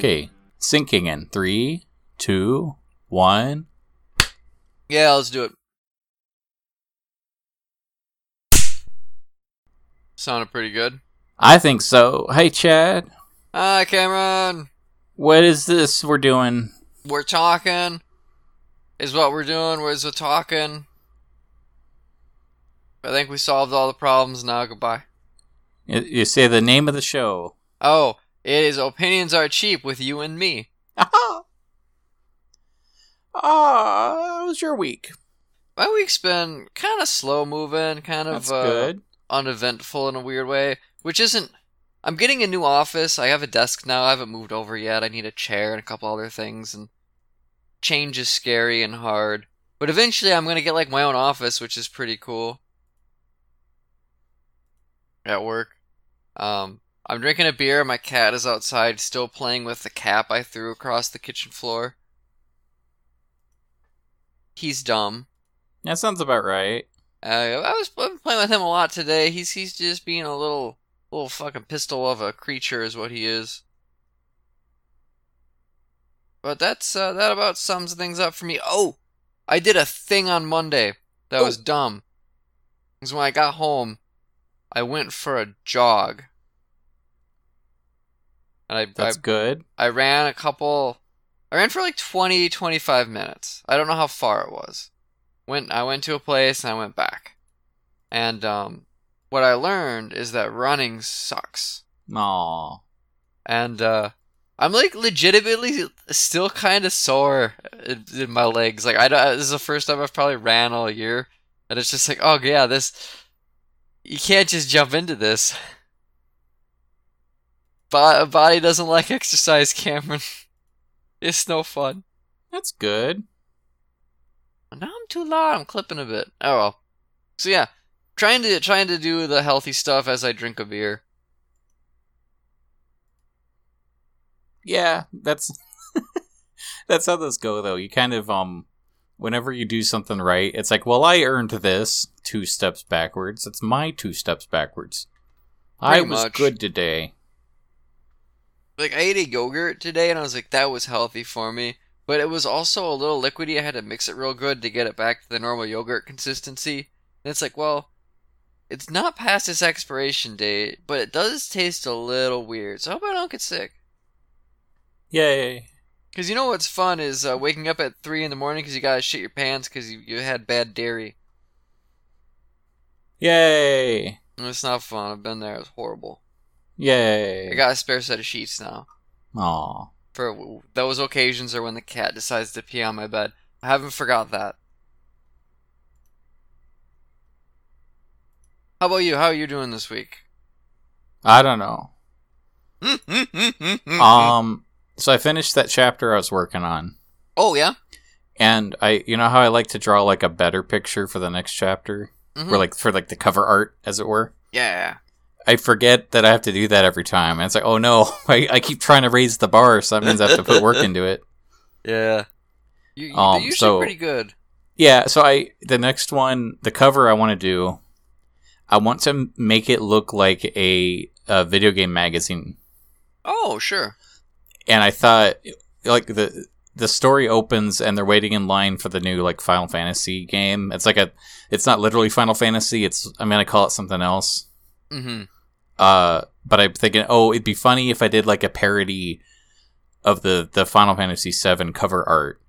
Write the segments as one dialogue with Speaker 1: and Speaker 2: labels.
Speaker 1: Okay, syncing in three, two, one.
Speaker 2: Yeah, let's do it. Sounded pretty good.
Speaker 1: I think so. Hey, Chad,
Speaker 2: Hi, Cameron.
Speaker 1: what is this we're doing?
Speaker 2: We're talking. Is what we're doing. Where's the talking? I think we solved all the problems now. Goodbye.
Speaker 1: You- You say the name of the show.
Speaker 2: Oh, it is Opinions Are Cheap with you and me.
Speaker 1: Ah, how was your week?
Speaker 2: My week's been kind of slow moving, kind of
Speaker 1: That's
Speaker 2: uh,
Speaker 1: good.
Speaker 2: uneventful in a weird way, which isn't. I'm getting a new office. I have a desk now. I haven't moved over yet. I need a chair and a couple other things, and change is scary and hard. But eventually, I'm gonna get like my own office, which is pretty cool. At work, um, I'm drinking a beer. My cat is outside, still playing with the cap I threw across the kitchen floor. He's dumb.
Speaker 1: That sounds about right.
Speaker 2: Uh, I was playing with him a lot today. He's he's just being a little little fucking pistol of a creature is what he is. But that's uh, that about sums things up for me. Oh, I did a thing on Monday that was dumb. Because when I got home, I went for a jog, and I I
Speaker 1: That's good.
Speaker 2: I ran a couple I ran for like 20 25 minutes. I don't know how far it was. Went I went to a place and I went back. And um what I learned is that running sucks.
Speaker 1: Aw.
Speaker 2: And uh I'm like legitimately still kind of sore in, in my legs. Like I don't, this is the first time I've probably ran all year and it's just like, "Oh yeah, this you can't just jump into this." Bo- body doesn't like exercise, Cameron. It's no fun.
Speaker 1: That's good.
Speaker 2: Now I'm too loud. I'm clipping a bit. Oh well. So yeah, trying to trying to do the healthy stuff as I drink a beer.
Speaker 1: Yeah, that's that's how those go though. You kind of um whenever you do something right, it's like, well, I earned this two steps backwards. It's my two steps backwards. I was
Speaker 2: much.
Speaker 1: good today.
Speaker 2: Like I ate a yogurt today, and I was like, that was healthy for me. But it was also a little liquidy. I had to mix it real good to get it back to the normal yogurt consistency. And it's like, well, it's not past its expiration date, but it does taste a little weird. So I hope I don't get sick.
Speaker 1: Yay.
Speaker 2: Because you know what's fun is uh, waking up at 3 in the morning because you gotta shit your pants because you, you had bad dairy.
Speaker 1: Yay.
Speaker 2: And it's not fun. I've been there. It's horrible.
Speaker 1: Yay.
Speaker 2: I got a spare set of sheets now.
Speaker 1: Aw.
Speaker 2: For those occasions or when the cat decides to pee on my bed. I haven't forgot that. How about you? How are you doing this week?
Speaker 1: I don't know.
Speaker 2: Mm-hmm.
Speaker 1: Um so I finished that chapter I was working on.
Speaker 2: oh, yeah?
Speaker 1: And I you know how I like to draw like a better picture for the next chapter?
Speaker 2: Mhm.
Speaker 1: Or like for like the cover art, as it were?
Speaker 2: Yeah.
Speaker 1: I forget that I have to do that every time. And it's like, oh no, I, I keep trying to raise the bar, so that means I have to put work into it.
Speaker 2: Yeah. You, you,
Speaker 1: Um,
Speaker 2: they're usually
Speaker 1: so-
Speaker 2: pretty good.
Speaker 1: Yeah, so I the next one, the cover I want to do, I want to make it look like a, a video game magazine.
Speaker 2: Oh, sure.
Speaker 1: And I thought like the the story opens and they're waiting in line for the new like Final Fantasy game. It's like a it's not literally Final Fantasy, it's I'm going to call it something else.
Speaker 2: Mm-hmm.
Speaker 1: Uh, but I'm thinking, oh, it'd be funny if I did like a parody of the the Final Fantasy VII cover art,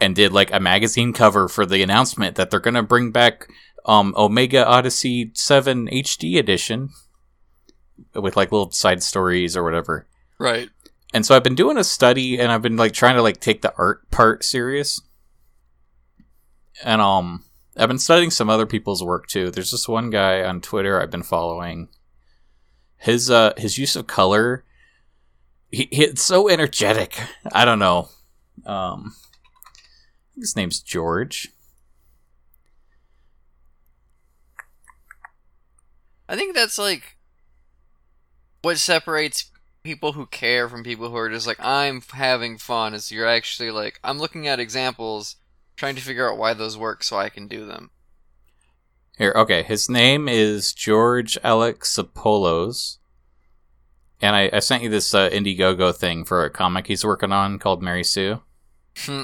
Speaker 1: and did like a magazine cover for the announcement that they're gonna bring back um Omega Odyssey Seven HD edition with like little side stories or whatever.
Speaker 2: Right.
Speaker 1: And so I've been doing a study, and I've been like trying to like take the art part serious, and um. I've been studying some other people's work too. There's this one guy on Twitter I've been following. His uh his use of color he, he- it's so energetic. I don't know. Um his name's george.
Speaker 2: I think that's like what separates people who care from people who are just like I'm having fun. Is you're actually like I'm looking at examples trying to figure out why those work so I can do them.
Speaker 1: here okay his name is george alex Apollos. and I, I sent you this uh, Indiegogo thing for a comic he's working on called Mary Sue,
Speaker 2: Hmm.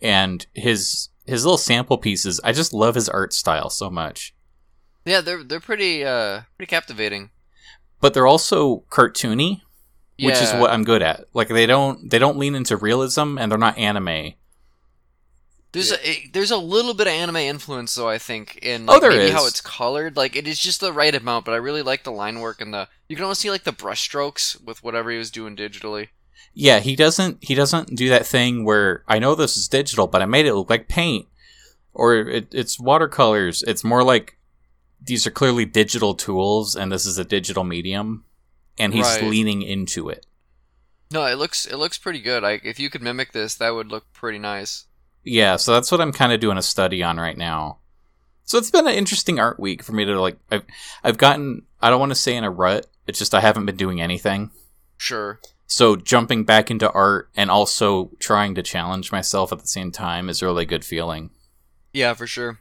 Speaker 1: and his his little sample pieces. I just love his art style so much,
Speaker 2: yeah, they're they're pretty uh pretty captivating.
Speaker 1: but they're also cartoony, which is what I'm good at. Like they don't they don't lean into realism, and they're not anime.
Speaker 2: There's a there's a little bit of anime influence though I think in
Speaker 1: Oh,
Speaker 2: like,
Speaker 1: there
Speaker 2: maybe how it's colored. Like it is just the right amount, but I really like the line work and the you can almost see like the brushstrokes with whatever he was doing digitally.
Speaker 1: Yeah, he doesn't he doesn't do that thing where I know this is digital, but I made it look like paint or it, it's watercolors. It's more like these are clearly digital tools and this is a digital medium and he's
Speaker 2: Right.
Speaker 1: leaning into it.
Speaker 2: No, it looks it looks pretty good. Like if you could mimic this, that would look pretty nice.
Speaker 1: Yeah, so that's what I'm kind of doing a study on right now. So it's been an interesting art week for me to like I've I've gotten I don't want to say in a rut. It's just I haven't been doing anything.
Speaker 2: Sure.
Speaker 1: So jumping back into art and also trying to challenge myself at the same time is a really good feeling.
Speaker 2: Yeah, for sure.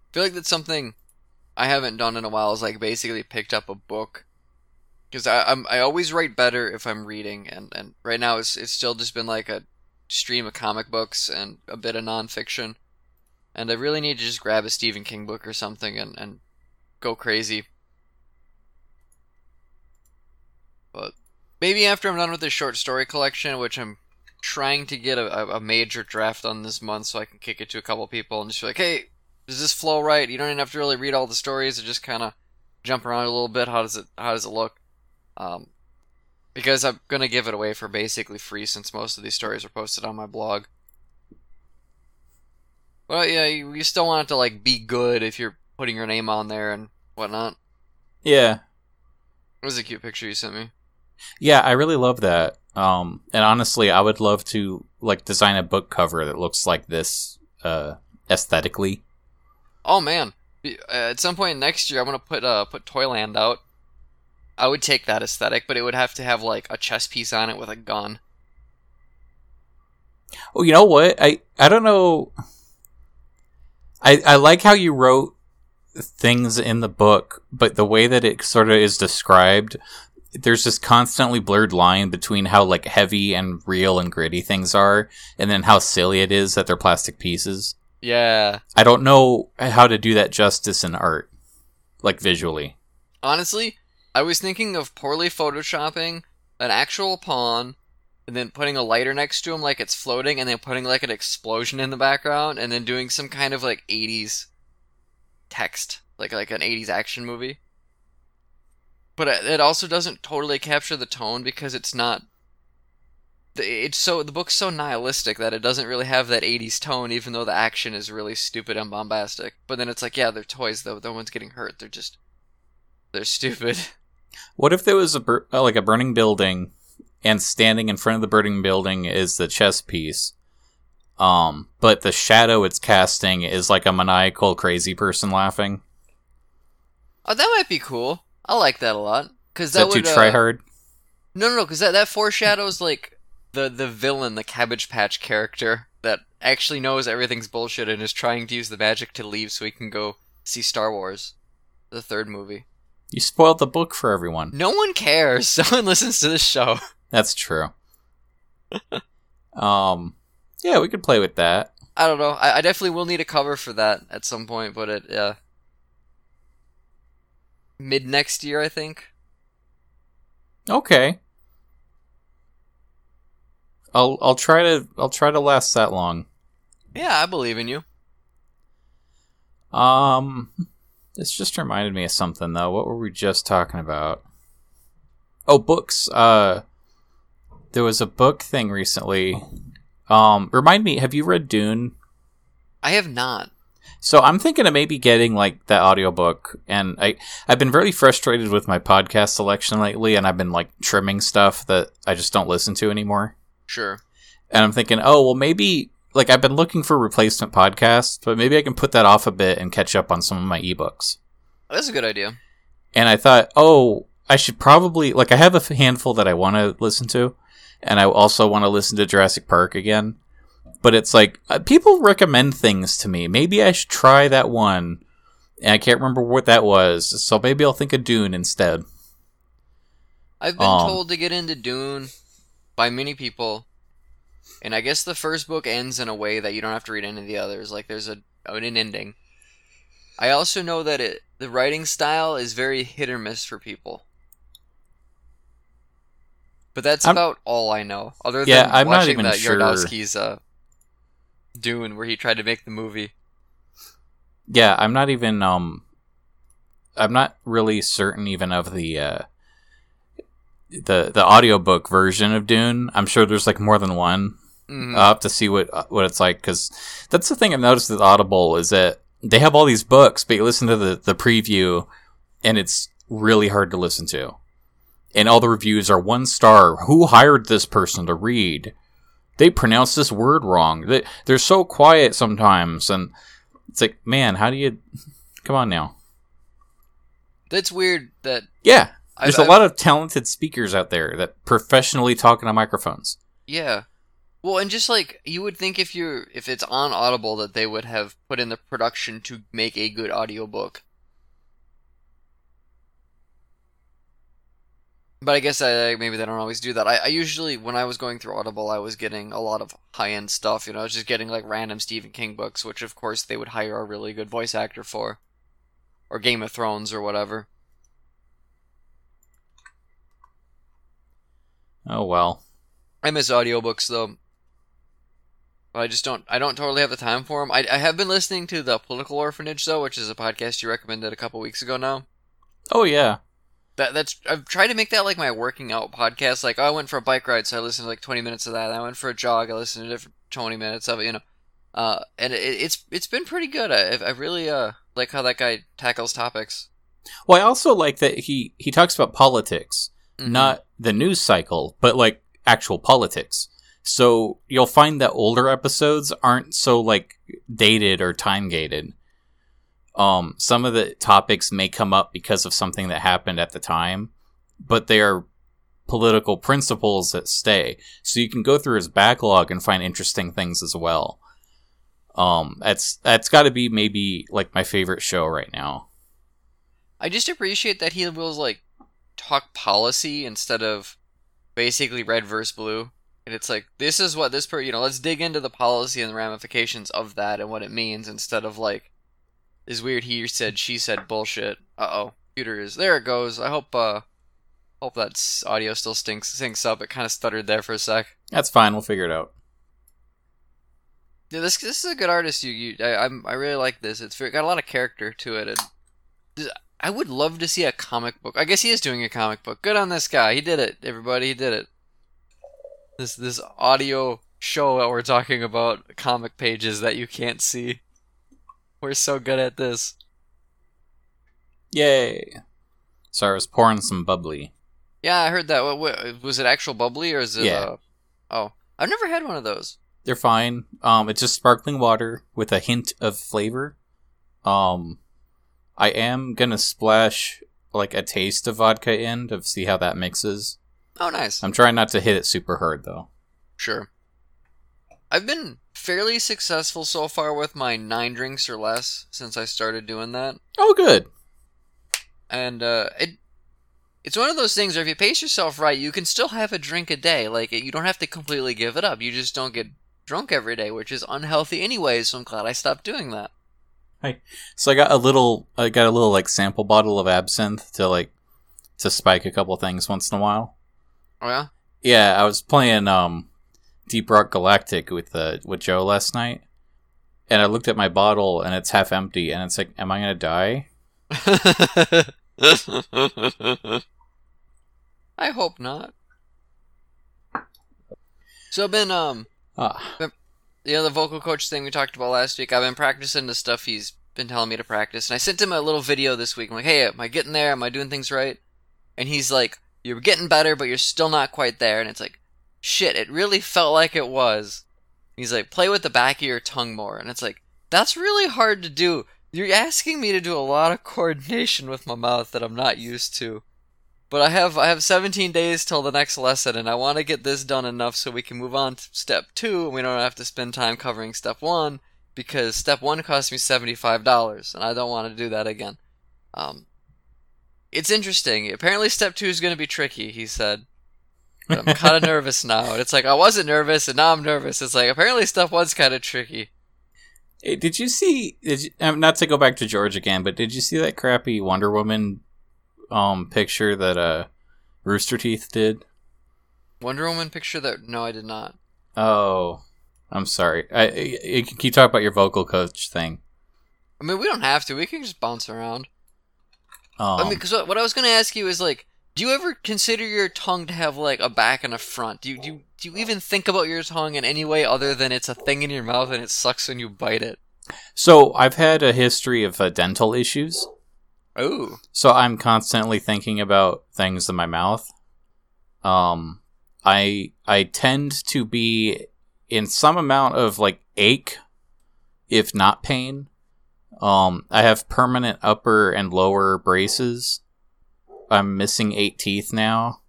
Speaker 2: I feel like that's something I haven't done in a while. Is like basically picked up a book because I I'm, I always write better if I'm reading, and and right now it's it's still just been like a stream of comic books and a bit of nonfiction, and I really need to just grab a Stephen King book or something and and go crazy. But maybe after I'm done with this short story collection, which I'm trying to get a, a- major draft on this month so I can kick it to a couple people and just be like, hey, does this flow right? You don't even have to really read all the stories, or just kind of jump around a little bit. How does it How does it look? Um, because I'm gonna give it away for basically free since most of these stories are posted on my blog. Well, yeah, you, you still want it to like be good if you're putting your name on there and whatnot.
Speaker 1: Yeah.
Speaker 2: It was a cute picture you sent me.
Speaker 1: Yeah, I really love that. Um, and honestly, I would love to like design a book cover that looks like this uh, aesthetically.
Speaker 2: Oh man, uh, at some point next year, I'm gonna put uh put Toyland out. I would take that aesthetic, but it would have to have like a chess piece on it with a gun.
Speaker 1: Oh, you know what? I I don't know. I I like how you wrote things in the book, but the way that it sort of is described, there's this constantly blurred line between how like heavy and real and gritty things are, and then how silly it is that they're plastic pieces.
Speaker 2: Yeah,
Speaker 1: I don't know how to do that justice in art, like visually.
Speaker 2: honestly, I was thinking of poorly photoshopping an actual pawn, and then putting a lighter next to him like it's floating, and then putting like an explosion in the background, and then doing some kind of like '80s text, like like an '80s action movie. But it also doesn't totally capture the tone because it's not. It's so the book's so nihilistic that it doesn't really have that '80s tone, even though the action is really stupid and bombastic. But then it's like, yeah, they're toys though. No one's getting hurt. They're just they're stupid.
Speaker 1: What if there was a bur- uh, like a burning building, and standing in front of the burning building is the chess piece, um, but the shadow it's casting is like a maniacal crazy person laughing.
Speaker 2: Oh, that might be cool. I like that a lot because
Speaker 1: Is
Speaker 2: that,
Speaker 1: that, too
Speaker 2: would uh,
Speaker 1: try hard?
Speaker 2: No, no, no, because that that foreshadows like the the villain, the Cabbage Patch character that actually knows everything's bullshit and is trying to use the magic to leave so he can go see Star Wars, the third movie.
Speaker 1: You spoiled the book for everyone.
Speaker 2: No one cares. Someone listens to this show.
Speaker 1: That's true. um, yeah, we could play with that.
Speaker 2: I don't know. I, I definitely will need a cover for that at some point, but it yeah. Mid next year, I think.
Speaker 1: Okay. I'll I'll try to I'll try to last that long.
Speaker 2: Yeah, I believe in you.
Speaker 1: Um, this just reminded me of something though. What were we just talking about? Oh, books. Uh, there was a book thing recently. Um, remind me. Have you read Dune?
Speaker 2: I have not.
Speaker 1: So I'm thinking of maybe getting like that audiobook and I I've been really frustrated with my podcast selection lately and I've been like trimming stuff that I just don't listen to anymore.
Speaker 2: Sure.
Speaker 1: And I'm thinking, "Oh, well maybe like I've been looking for replacement podcasts, but maybe I can put that off a bit and catch up on some of my ebooks."
Speaker 2: That's a good idea.
Speaker 1: And I thought, "Oh, I should probably like I have a handful that I want to listen to and I also want to listen to Jurassic Park again." But it's like uh, people recommend things to me. Maybe I should try that one and I can't remember what that was. So maybe I'll think of Dune instead.
Speaker 2: I've been
Speaker 1: Um,
Speaker 2: told to get into Dune by many people, and I guess the first book ends in a way that you don't have to read any of the others. Like there's a an ending. I also know that it the writing style is very hit or miss for people. But that's
Speaker 1: I'm-
Speaker 2: about all I know. Other than
Speaker 1: Yeah, I'm not even
Speaker 2: that
Speaker 1: sure.
Speaker 2: Jodorowsky's uh, Dune, where he tried to make the movie.
Speaker 1: Yeah, I'm not even um I'm not really certain even of the uh the the audiobook version of Dune. I'm sure there's like more than one.
Speaker 2: Mhm.
Speaker 1: I'll have to see what uh, what it's like cuz that's the thing I've noticed with Audible is that they have all these books, but you listen to the the preview and it's really hard to listen to. And all the reviews are one star. Who hired this person to read? They pronounce this word wrong. They, they're so quiet sometimes and it's like, man, how do you? Come on now.
Speaker 2: That's weird. That
Speaker 1: Yeah,
Speaker 2: I've-
Speaker 1: there's a
Speaker 2: I've-
Speaker 1: lot of talented speakers out there that professionally talk into microphones.
Speaker 2: Yeah. Well, and just like you would think if you're if it's on Audible that they would have put in the production to make a good audiobook. But I guess I, maybe they don't always do that. I, I usually when I was going through Audible, I was getting a lot of high end stuff. You know, I was just getting like random Stephen King books, which of course they would hire a really good voice actor for, or Game of Thrones or whatever.
Speaker 1: Oh well.
Speaker 2: I miss audiobooks though. But I just don't. I don't totally have the time for them. I, I have been listening to the Political Orphanage though, which is a podcast you recommended a couple weeks ago now.
Speaker 1: Oh yeah.
Speaker 2: That that's I've tried to make that like my working out podcast. Like oh, I went for a bike ride, so I listened to like twenty minutes of that. I went for a jog, I listened to different twenty minutes of it. You know, uh, and it, it's it's been pretty good. I I really uh like how that guy tackles topics.
Speaker 1: Well, I also like that he he talks about politics,
Speaker 2: Mhm.
Speaker 1: not the news cycle, but like actual politics. So you'll find that older episodes aren't so like dated or time gated. Um, some of the topics may come up because of something that happened at the time, but they are political principles that stay. So you can go through his backlog and find interesting things as well. Um, that's that's got to be maybe like my favorite show right now.
Speaker 2: I just appreciate that he will like talk policy instead of basically red versus blue. And it's like this is what this per you know, let's dig into the policy and the ramifications of that and what it means instead of like this weird he said she said bullshit. Uh oh, computer is there. It goes. I hope uh hope that audio still stinks syncs up. It kind of stuttered there for a sec.
Speaker 1: That's fine. We'll figure it out.
Speaker 2: Yeah, this this is a good artist. You, you I, I'm I really like this. It's very, got a lot of character to it. And I would love to see a comic book. I guess he is doing a comic book. Good on this guy. He did it. Everybody, he did it. This this audio show that we're talking about comic pages that you can't see. We're so good at this.
Speaker 1: Yay! So I was pouring some bubbly.
Speaker 2: Yeah, I heard that. What, what was it? Actual bubbly or is it?
Speaker 1: Yeah.
Speaker 2: Uh, oh, I've never had one of those.
Speaker 1: They're fine. Um, it's just sparkling water with a hint of flavor. Um, I am gonna splash like a taste of vodka in to see how that mixes.
Speaker 2: Oh, nice.
Speaker 1: I'm trying not to hit it super hard though.
Speaker 2: Sure. I've been fairly successful so far with my nine drinks or less since I started doing that.
Speaker 1: Oh, good.
Speaker 2: And uh, it it's one of those things where if you pace yourself right, you can still have a drink a day. Like you don't have to completely give it up. You just don't get drunk every day, which is unhealthy anyway. So I'm glad I stopped doing that.
Speaker 1: So I got a little, I got a little like sample bottle of absinthe to like to spike a couple things once in a while.
Speaker 2: Oh yeah.
Speaker 1: Yeah, I was playing um Deep Rock Galactic with uh, with Joe last night, and I looked at my bottle and it's half empty, and it's like, am I gonna die?
Speaker 2: I hope not. So I've been um
Speaker 1: Ah,
Speaker 2: you know the vocal coach thing we talked about last week. I've been practicing the stuff he's been telling me to practice, and I sent him a little video this week. I'm like, "Hey, am I getting there? Am I doing things right?" And he's like, "You're getting better, but you're still not quite there." And it's like, "Shit, it really felt like it was." He's like, "Play with the back of your tongue more," and it's like, "That's really hard to do. You're asking me to do a lot of coordination with my mouth that I'm not used to." But I have I have 17 days till the next lesson, and I want to get this done enough so we can move on to step two, and we don't have to spend time covering step one because step one cost me $75 and I don't want to do that again. Um, it's interesting. Apparently, step two is going to be tricky, he said. But I'm kind of nervous now. And it's like, I wasn't nervous and now I'm nervous. It's like, apparently, step one's kind of tricky.
Speaker 1: Hey, did you see? Did you, um, not to go back to George again, but did you see that crappy Wonder Woman um picture that uh Rooster Teeth did?
Speaker 2: Wonder Woman picture that? No, I did not.
Speaker 1: Oh, I'm sorry. I, I, I can you talk about your vocal coach thing?
Speaker 2: I mean, we don't have to. We can just bounce around.
Speaker 1: Um,
Speaker 2: I mean, because what I was going to ask you is like, do you ever consider your tongue to have like a back and a front? Do you, do you, do you even think about your tongue in any way other than it's a thing in your mouth and it sucks when you bite it?
Speaker 1: so I've had a history of uh, dental issues,
Speaker 2: Oh,
Speaker 1: so I'm constantly thinking about things in my mouth. Um, I I tend to be in some amount of like ache, if not pain. Um, I have permanent upper and lower braces. I'm missing eight teeth now,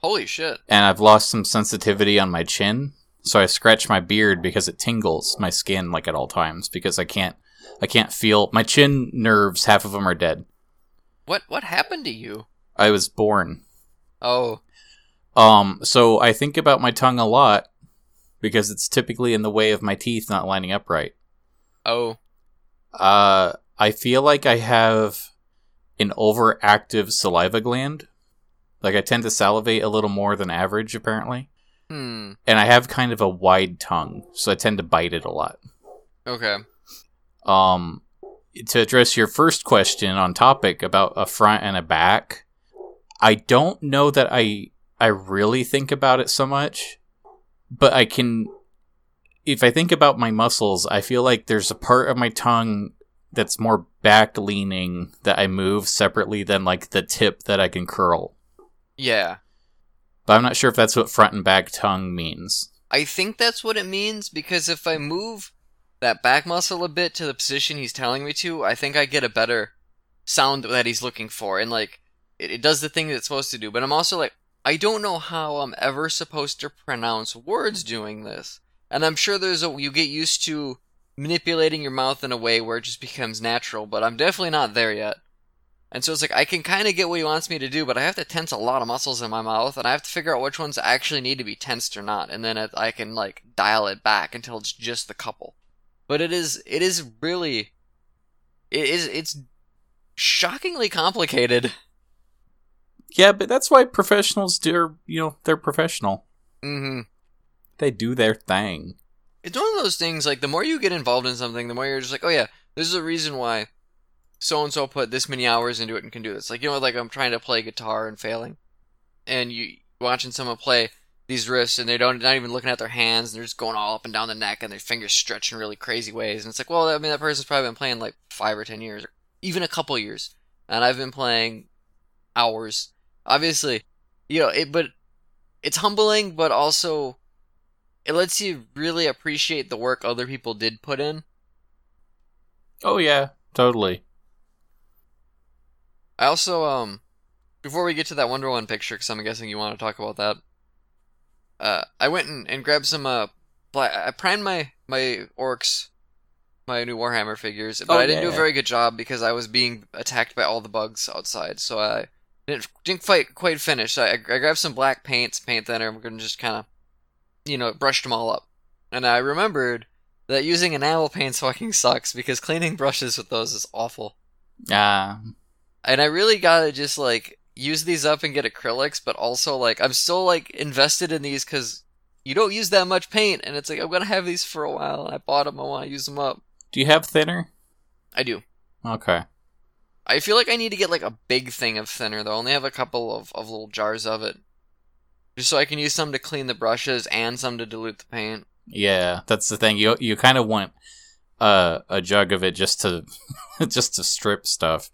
Speaker 2: holy shit!
Speaker 1: and I've lost some sensitivity on my chin. So I scratch my beard because it tingles my skin like at all times because I can't I can't feel my chin nerves. Half of them are dead.
Speaker 2: What what happened to you?
Speaker 1: I was born.
Speaker 2: Oh,
Speaker 1: Um, so I think about my tongue a lot because it's typically in the way of my teeth not lining up right.
Speaker 2: oh,
Speaker 1: Uh, I feel like I have an overactive saliva gland. Like I tend to salivate a little more than average, apparently.
Speaker 2: hmm.
Speaker 1: And I have kind of a wide tongue, so I tend to bite it a lot.
Speaker 2: Okay.
Speaker 1: Um, to address your first question on topic about a front and a back, I don't know that I I really think about it so much, but I can if I think about my muscles, I feel like there's a part of my tongue that's more back leaning that I move separately than like the tip that I can curl.
Speaker 2: Yeah.
Speaker 1: But I'm not sure if that's what front and back tongue means.
Speaker 2: I think that's what it means because if I move that back muscle a bit to the position he's telling me to, I think I get a better sound that he's looking for. And like, it, it does the thing that it's supposed to do. But I'm also like, I don't know how I'm ever supposed to pronounce words doing this. And I'm sure there's a, you get used to manipulating your mouth in a way where it just becomes natural, but I'm definitely not there yet. And so it's like I can kind of get what he wants me to do, but I have to tense a lot of muscles in my mouth, and I have to figure out which ones actually need to be tensed or not, and then it, I can like dial it back until it's just the couple. But it is it is really it is it's shockingly complicated.
Speaker 1: Yeah, but that's why professionals do, you know, they're professional.
Speaker 2: hmm
Speaker 1: They do their thing.
Speaker 2: It's one of those things like the more you get involved in something, the more you're just like, oh yeah, this is a reason why so and so put this many hours into it and can do this. Like you know, like I'm trying to play guitar and failing, and you watching someone play these riffs and they don't not even looking at their hands and they're just going all up and down the neck and their fingers stretch in really crazy ways. And it's like, well, I mean, that person's probably been playing like five or ten years, or even a couple years, and I've been playing hours. Obviously, you know it, but it's humbling, but also it lets you really appreciate the work other people did put in.
Speaker 1: Oh yeah, totally.
Speaker 2: I also um before we get to that Wonder Woman picture, because I'm guessing you want to talk about that. Uh, I went and, and grabbed some uh, black. I primed my my orcs, my new Warhammer figures, but
Speaker 1: Oh,
Speaker 2: I didn't do a very good job because I was being attacked by all the bugs outside. So I didn't didn't quite quite finish. So I, I grabbed some black paints, paint thinner. and We're gonna just kind of, you know, brushed them all up. And I remembered that using enamel paints fucking sucks because cleaning brushes with those is awful.
Speaker 1: Ah,
Speaker 2: and I really gotta just like use these up and get acrylics, but also like I'm still like invested in these because you don't use that much paint, and it's like I'm gonna have these for a while. And I bought them, I want to use them up.
Speaker 1: do you have thinner?
Speaker 2: I do.
Speaker 1: Okay.
Speaker 2: I feel like I need to get like a big thing of thinner though. I only have a couple of, of little jars of it, just so I can use some to clean the brushes and some to dilute the paint.
Speaker 1: Yeah, that's the thing. You you kind of want uh, a jug of it just to just to strip stuff.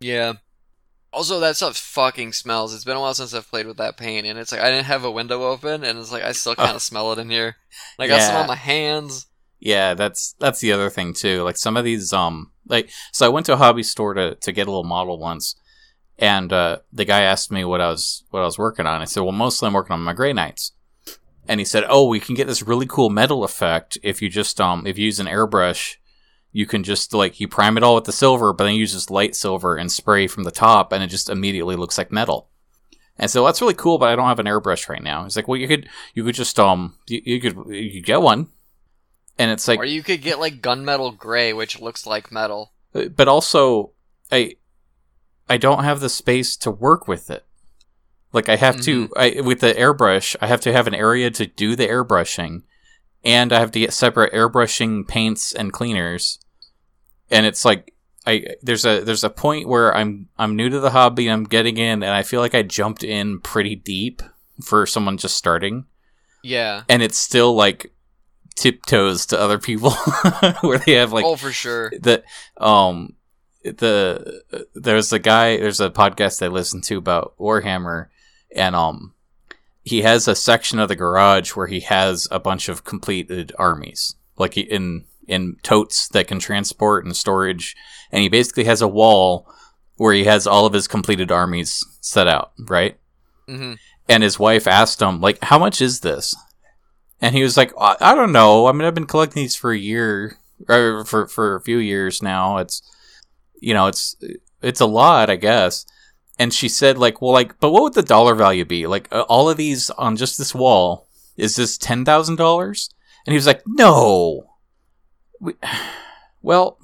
Speaker 2: Yeah. Also, that stuff fucking smells. It's been a while since I've played with that paint, and it's like I didn't have a window open, and it's like I still kind of smell it in here. I got some on my hands.
Speaker 1: Yeah, that's that's the other thing too. Like some of these um like so I went to a hobby store to to get a little model once and uh the guy asked me what I was what I was working on. I said, "Well, mostly I'm working on my Grey Knights." and he said, "Oh, we can get this really cool metal effect if you just um if you use an airbrush." You can just like you prime it all with the silver, but then you use this light silver and spray from the top, and it just immediately looks like metal. And so that's really cool, but I don't have an airbrush right now. It's like, well, you could you could just um you, you could you could get one, and it's like,
Speaker 2: or you could get like gunmetal gray, which looks like metal.
Speaker 1: uh, but also I I don't have the space to work with it. Like I have to I, with the airbrush, I have to have an area to do the airbrushing, and I have to get separate airbrushing paints and cleaners. And it's like I there's a there's a point where I'm I'm new to the hobby, I'm getting in, and I feel like I jumped in pretty deep for someone just starting,
Speaker 2: Yeah.
Speaker 1: and it's still like tiptoes to other people where they have like
Speaker 2: oh, for sure.
Speaker 1: that um the there's a guy there's a podcast I listen to about Warhammer and um he has a section of the garage where he has a bunch of completed armies like in in totes that can transport and storage. And he basically has a wall where he has all of his completed armies set out right?
Speaker 2: Hmm
Speaker 1: and his wife asked him like how much is this? And he was like i, I don't know. I mean i've been collecting these for a year or for for a few years now. It's you know it's it's a lot i guess. And she said like well like but what would the dollar value be? Like uh, all of these on just this wall is this $10000 and he was like no. We, well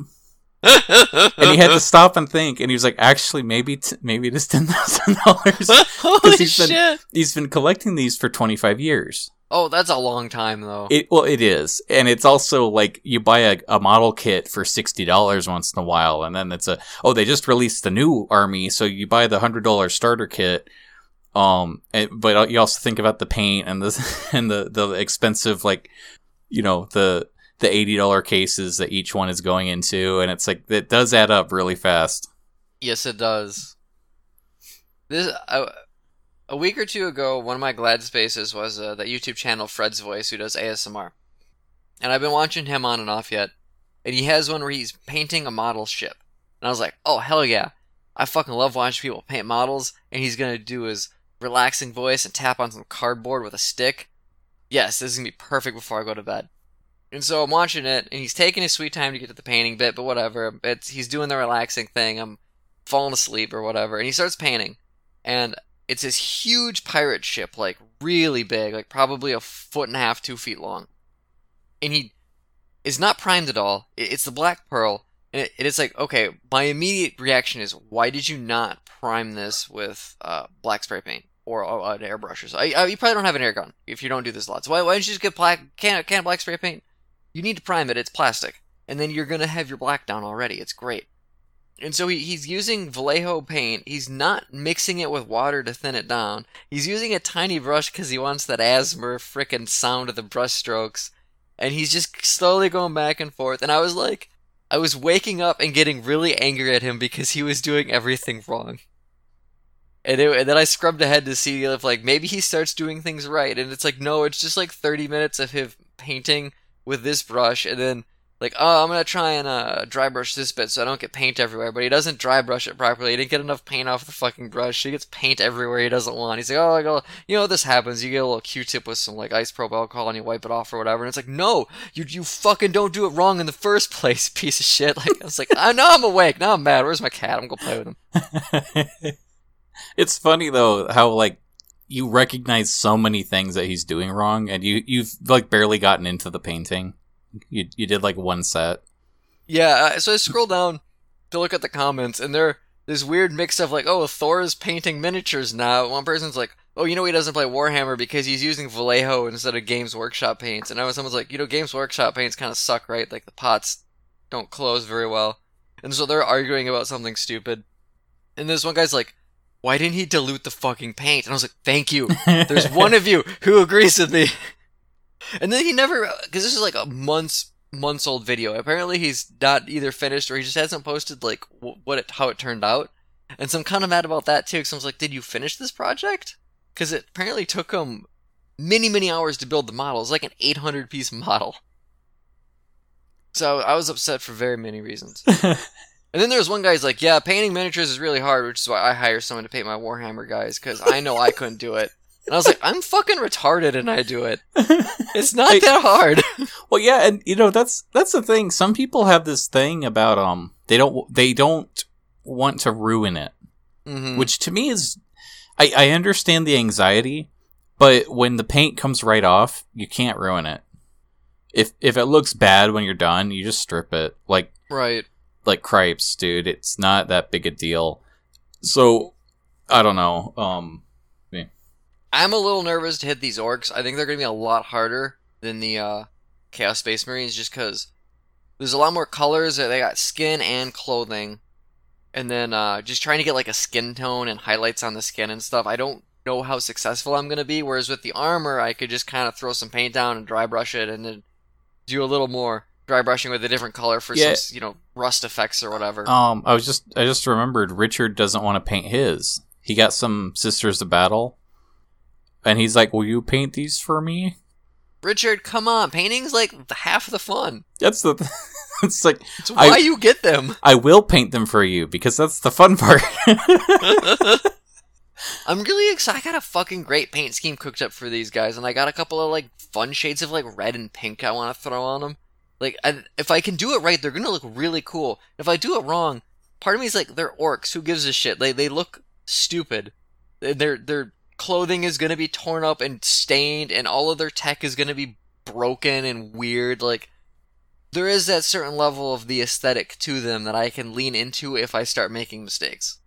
Speaker 1: and he had to stop and think and he was like actually maybe t- maybe it is $10000
Speaker 2: Holy
Speaker 1: he's been-
Speaker 2: shit!
Speaker 1: he's been collecting these for 25 years
Speaker 2: Oh, that's a long time though.
Speaker 1: it well it is and it's also like you buy a, a model kit for $60 once in a while and then it's a oh they just released the new army so you buy the $100 starter kit um and, but you also think about the paint and the and the the expensive like you know the the $80 cases that each one is going into and it's like it does add up really fast
Speaker 2: Yes, it does. This uh, a week or two ago, one of my glad spaces was uh, that YouTube channel Fred's Voice, who does ASMR, and I've been watching him on and off yet. And he has one where he's painting a model ship, and I was like, oh hell yeah! I fucking love watching people paint models, and he's gonna do his relaxing voice and tap on some cardboard with a stick. Yes, this is gonna be perfect before I go to bed. And so I'm watching it, and he's taking his sweet time to get to the painting bit, but whatever. It's he's doing the relaxing thing. I'm falling asleep or whatever, and he starts painting, and it's this huge pirate ship, like really big, like probably a foot and a half, two feet long, and he is not primed at all. It's the Black Pearl, and it- it is like, okay, my immediate reaction is, why did you not prime this with uh, black spray paint or uh, an airbrush or? I, I, you probably don't have an air gun if you don't do this a lot. So why, why don't you just get black can can of black spray paint? You need to prime it. It's plastic, and then you're gonna have your black down already. It's great. And so he, he's using Vallejo paint. He's not mixing it with water to thin it down. He's using a tiny brush because he wants that ASMR frickin' sound of the brush strokes. And he's just slowly going back and forth. And I was like, I was waking up and getting really angry at him because he was doing everything wrong. And, it, and then I scrubbed ahead to see if like maybe he starts doing things right. And it's like, no, it's just like 30 minutes of him painting with this brush and then like, oh, I'm gonna try and uh, dry brush this bit so I don't get paint everywhere. But he doesn't dry brush it properly. He didn't get enough paint off the fucking brush. He gets paint everywhere he doesn't want. He's like, oh, you know, this happens. You get a little Q-tip with some like isopropyl alcohol and you wipe it off or whatever. And it's like, no, you you fucking don't do it wrong in the first place, piece of shit. Like I was like, I know I'm awake. Now I'm mad. Where's my cat? I'm gonna play with him.
Speaker 1: it's funny though how like you recognize so many things that he's doing wrong and you you've like barely gotten into the painting you you did like one set
Speaker 2: Yeah, so I scroll down to look at the comments, and there this weird mix of like, oh, Thor is painting miniatures now. One person's like, oh, you know he doesn't play Warhammer because he's using Vallejo instead of Games Workshop paints. And I was someone's like, you know, Games Workshop paints kind of suck, right? Like the pots don't close very well. And so they're arguing about something stupid. And this one guy's like, why didn't he dilute the fucking paint? And I was like, thank you. There's one of you who agrees with me. And then he never, because this is like a months months old video. Apparently, he's not either finished or he just hasn't posted like what it, how it turned out. And so I'm kind of mad about that too. Because I was like, did you finish this project? Because it apparently took him many many hours to build the model. It's like an 800 piece model. So I was upset for very many reasons. And then there was one guy who's like, yeah, painting miniatures is really hard, which is why I hire someone to paint my Warhammer guys, because I know I couldn't do it. And I was like, I'm fucking retarded and I do it. It's not that hard.
Speaker 1: Well, yeah, and you know that's that's the thing. Some people have this thing about um they don't they don't want to ruin it,
Speaker 2: Mhm.
Speaker 1: which to me is I I understand the anxiety, but when the paint comes right off, you can't ruin it. If if it looks bad when you're done, you just strip it. Like
Speaker 2: right.
Speaker 1: like cripes, dude. It's not that big a deal. So I don't know. Um
Speaker 2: I'm a little nervous to hit these orcs. I think they're going to be a lot harder than the uh, Chaos Space Marines just because there's a lot more colors. They got skin and clothing. And then uh, just trying to get like a skin tone and highlights on the skin and stuff. I don't know how successful I'm going to be. Whereas with the armor, I could just kind of throw some paint down and dry brush it and then do a little more dry brushing with a different color for
Speaker 1: Yeah.
Speaker 2: some, you know, rust effects or whatever.
Speaker 1: Um, I was just I just remembered Richard doesn't want to paint his. He got some Sisters of Battle, and he's like, "Will you paint these for me?"
Speaker 2: Richard, come on. Painting's like half the fun.
Speaker 1: That's the. it's like
Speaker 2: It's
Speaker 1: I-
Speaker 2: why you get them.
Speaker 1: I will paint them for you because that's the fun part.
Speaker 2: I'm really excited. I got a fucking great paint scheme cooked up for these guys, and I got a couple of like fun shades of like red and pink I want to throw on them. Like, I, if I can do it right, they're gonna look really cool. If I do it wrong, part of me is like, they're orcs. Who gives a shit? They they look stupid. Their their clothing is gonna be torn up and stained, and all of their tech is gonna be broken and weird. Like, there is that certain level of the aesthetic to them that I can lean into if I start making mistakes.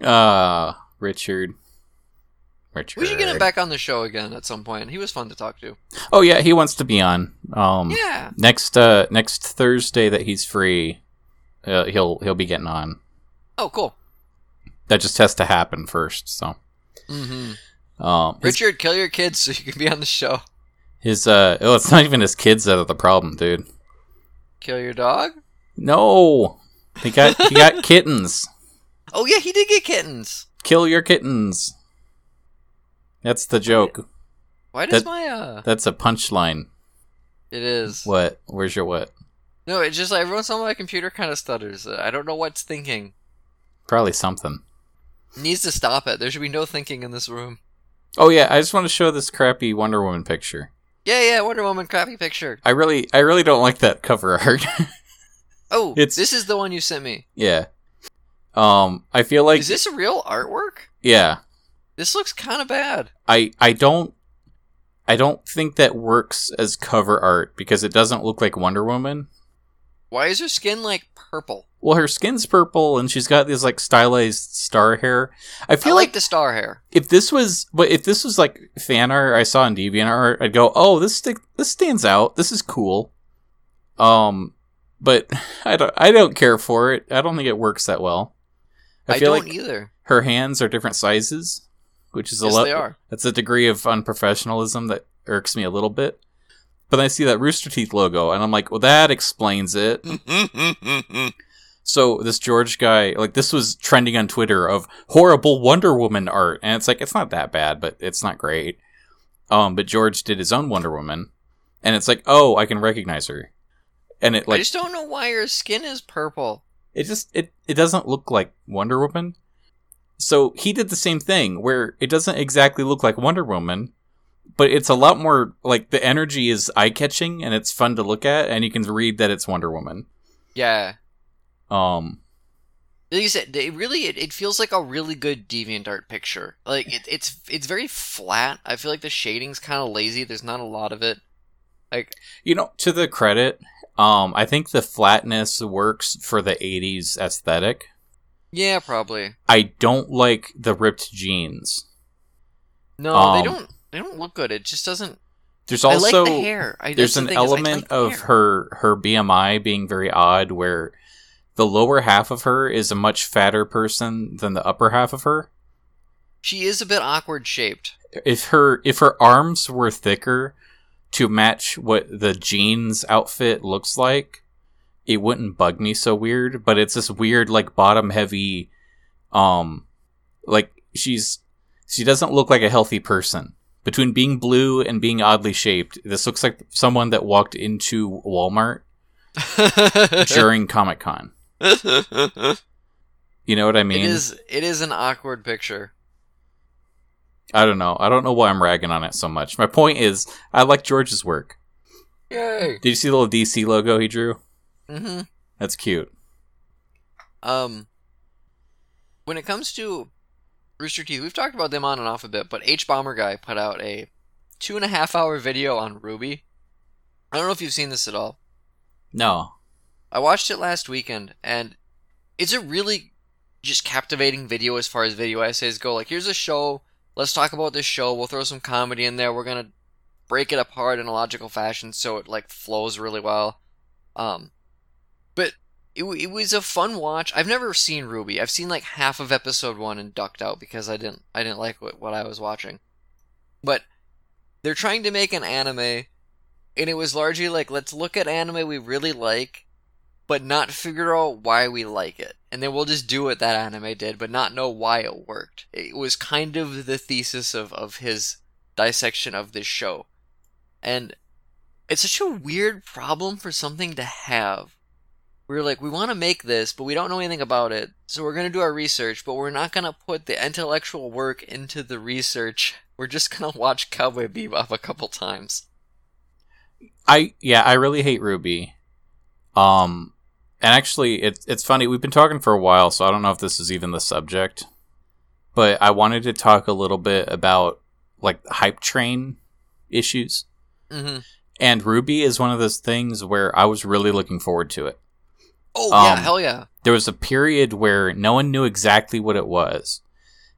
Speaker 1: Ah, Richard. Richard.
Speaker 2: We should get him back on the show again at some point. He was fun to talk to.
Speaker 1: Oh yeah, he wants to be on. Um,
Speaker 2: Yeah.
Speaker 1: next uh next Thursday that he's free, uh, he'll he'll be getting on.
Speaker 2: Oh, cool.
Speaker 1: That just has to happen first. So,
Speaker 2: Mm-hmm.
Speaker 1: um, his,
Speaker 2: Richard, kill your kids so you can be on the show.
Speaker 1: his uh, oh, it's not even his kids that are the problem, dude.
Speaker 2: Kill your dog?
Speaker 1: No, he got he got kittens.
Speaker 2: Oh yeah, he did get kittens.
Speaker 1: Kill your kittens. That's the joke.
Speaker 2: Why does
Speaker 1: That-
Speaker 2: my uh?
Speaker 1: That's a punchline.
Speaker 2: It is.
Speaker 1: What? Where's your what?
Speaker 2: No, it's just like every once in a while my computer kind of stutters. I don't know what's thinking.
Speaker 1: Probably something.
Speaker 2: Needs to stop it. There should be no thinking in this room.
Speaker 1: Oh yeah, I just want to show this crappy Wonder Woman picture.
Speaker 2: Yeah, yeah, Wonder Woman crappy picture.
Speaker 1: I really, I really don't like that cover art.
Speaker 2: Oh,
Speaker 1: It's-
Speaker 2: this is the one you sent me.
Speaker 1: yeah. Um, I feel like
Speaker 2: is this a real artwork?
Speaker 1: yeah.
Speaker 2: This looks kind of bad.
Speaker 1: I I don't I don't think that works as cover art because it doesn't look like Wonder Woman.
Speaker 2: Why is her skin like purple?
Speaker 1: Well, her skin's purple and she's got this like stylized star hair. I
Speaker 2: I
Speaker 1: feel
Speaker 2: like
Speaker 1: like
Speaker 2: the star hair.
Speaker 1: if this was but if this was like fan art I saw in DeviantArt, I'd go, "Oh, this stick this stands out. This is cool." Um, but I don't I don't care for it. I don't think it works that well. I
Speaker 2: I,
Speaker 1: feel
Speaker 2: don't
Speaker 1: like
Speaker 2: either.
Speaker 1: her hands are different sizes, which is a
Speaker 2: Yes,
Speaker 1: lot.
Speaker 2: they are.
Speaker 1: That's a degree of unprofessionalism that irks me a little bit. But then I see that Rooster Teeth logo, and I'm like, well, that explains it. So this George guy, like, this was trending on Twitter of horrible Wonder Woman art, and it's like it's not that bad, but it's not great. Um, but George did his own Wonder Woman, and it's like, oh, I can recognize her, and it like I
Speaker 2: just don't know why her skin is purple.
Speaker 1: it just it it doesn't look like Wonder Woman. So he did the same thing where it doesn't exactly look like Wonder Woman, but it's a lot more like the energy is eye catching and it's fun to look at, and you can read that it's Wonder Woman.
Speaker 2: Yeah.
Speaker 1: Um,
Speaker 2: Like you said, it really it, it feels like a really good deviant art picture. Like it, it's it's very flat. I feel like the shading's kind of lazy. There's not a lot of it. Like
Speaker 1: you know, to the credit, um, I think the flatness works for the '80s aesthetic.
Speaker 2: yeah, probably.
Speaker 1: I don't like the ripped jeans.
Speaker 2: No,
Speaker 1: Um,
Speaker 2: they don't. They don't look good. It just doesn't.
Speaker 1: There's also
Speaker 2: like the hair. I,
Speaker 1: there's
Speaker 2: the
Speaker 1: an
Speaker 2: I
Speaker 1: element
Speaker 2: like
Speaker 1: of
Speaker 2: hair.
Speaker 1: her her BMI being very odd where the lower half of her is a much fatter person than the upper half of her.
Speaker 2: She is a bit awkward shaped.
Speaker 1: If her if her arms were thicker to match what the jeans outfit looks like, it wouldn't bug me so weird, but it's this weird like bottom heavy um like she's she doesn't look like a healthy person. Between being blue and being oddly shaped, this looks like someone that walked into Walmart during Comic Con. You know what I mean?
Speaker 2: is. It is an awkward picture.
Speaker 1: I don't know. I don't know why I'm ragging on it so much. My point is, I like George's work.
Speaker 2: Yay!
Speaker 1: Did you see the little DC logo he drew?
Speaker 2: Mm-hmm.
Speaker 1: That's cute.
Speaker 2: Um, when it comes to Rooster Teeth, we've talked about them on and off a bit, but hbomberguy put out a two and a half hour video on RWBY. I don't know if you've seen this at all.
Speaker 1: No.
Speaker 2: I watched it last weekend, and it's a really just captivating video as far as video essays go. Like, here's a show. Let's talk about this show. We'll throw some comedy in there. We're gonna break it apart in a logical fashion so it like flows really well. Um, it, it was a fun watch. I've never seen RWBY. I've seen like half of episode one and ducked out because I didn't I didn't like what, what I was watching. But they're trying to make an anime, and it was largely like let's look at anime we really like, but not figure out why we like it, and then we'll just do what that anime did, but not know why it worked. It was kind of the thesis of of his dissection of this show, and it's such a weird problem for something to have we were like, we want to make this, but we don't know anything about it. So we're going to do our research, but we're not going to put the intellectual work into the research. We're just going to watch Cowboy Bebop a couple times.
Speaker 1: I yeah, I really hate RWBY. Um and actually it's it's funny, we've been talking for a while, so I don't know if this is even the subject. But I wanted to talk a little bit about like hype train issues.
Speaker 2: Mm-hmm.
Speaker 1: And RWBY is one of those things where I was really looking forward to it.
Speaker 2: Oh, yeah,
Speaker 1: Um,
Speaker 2: hell yeah.
Speaker 1: There was a period where no one knew exactly what it was.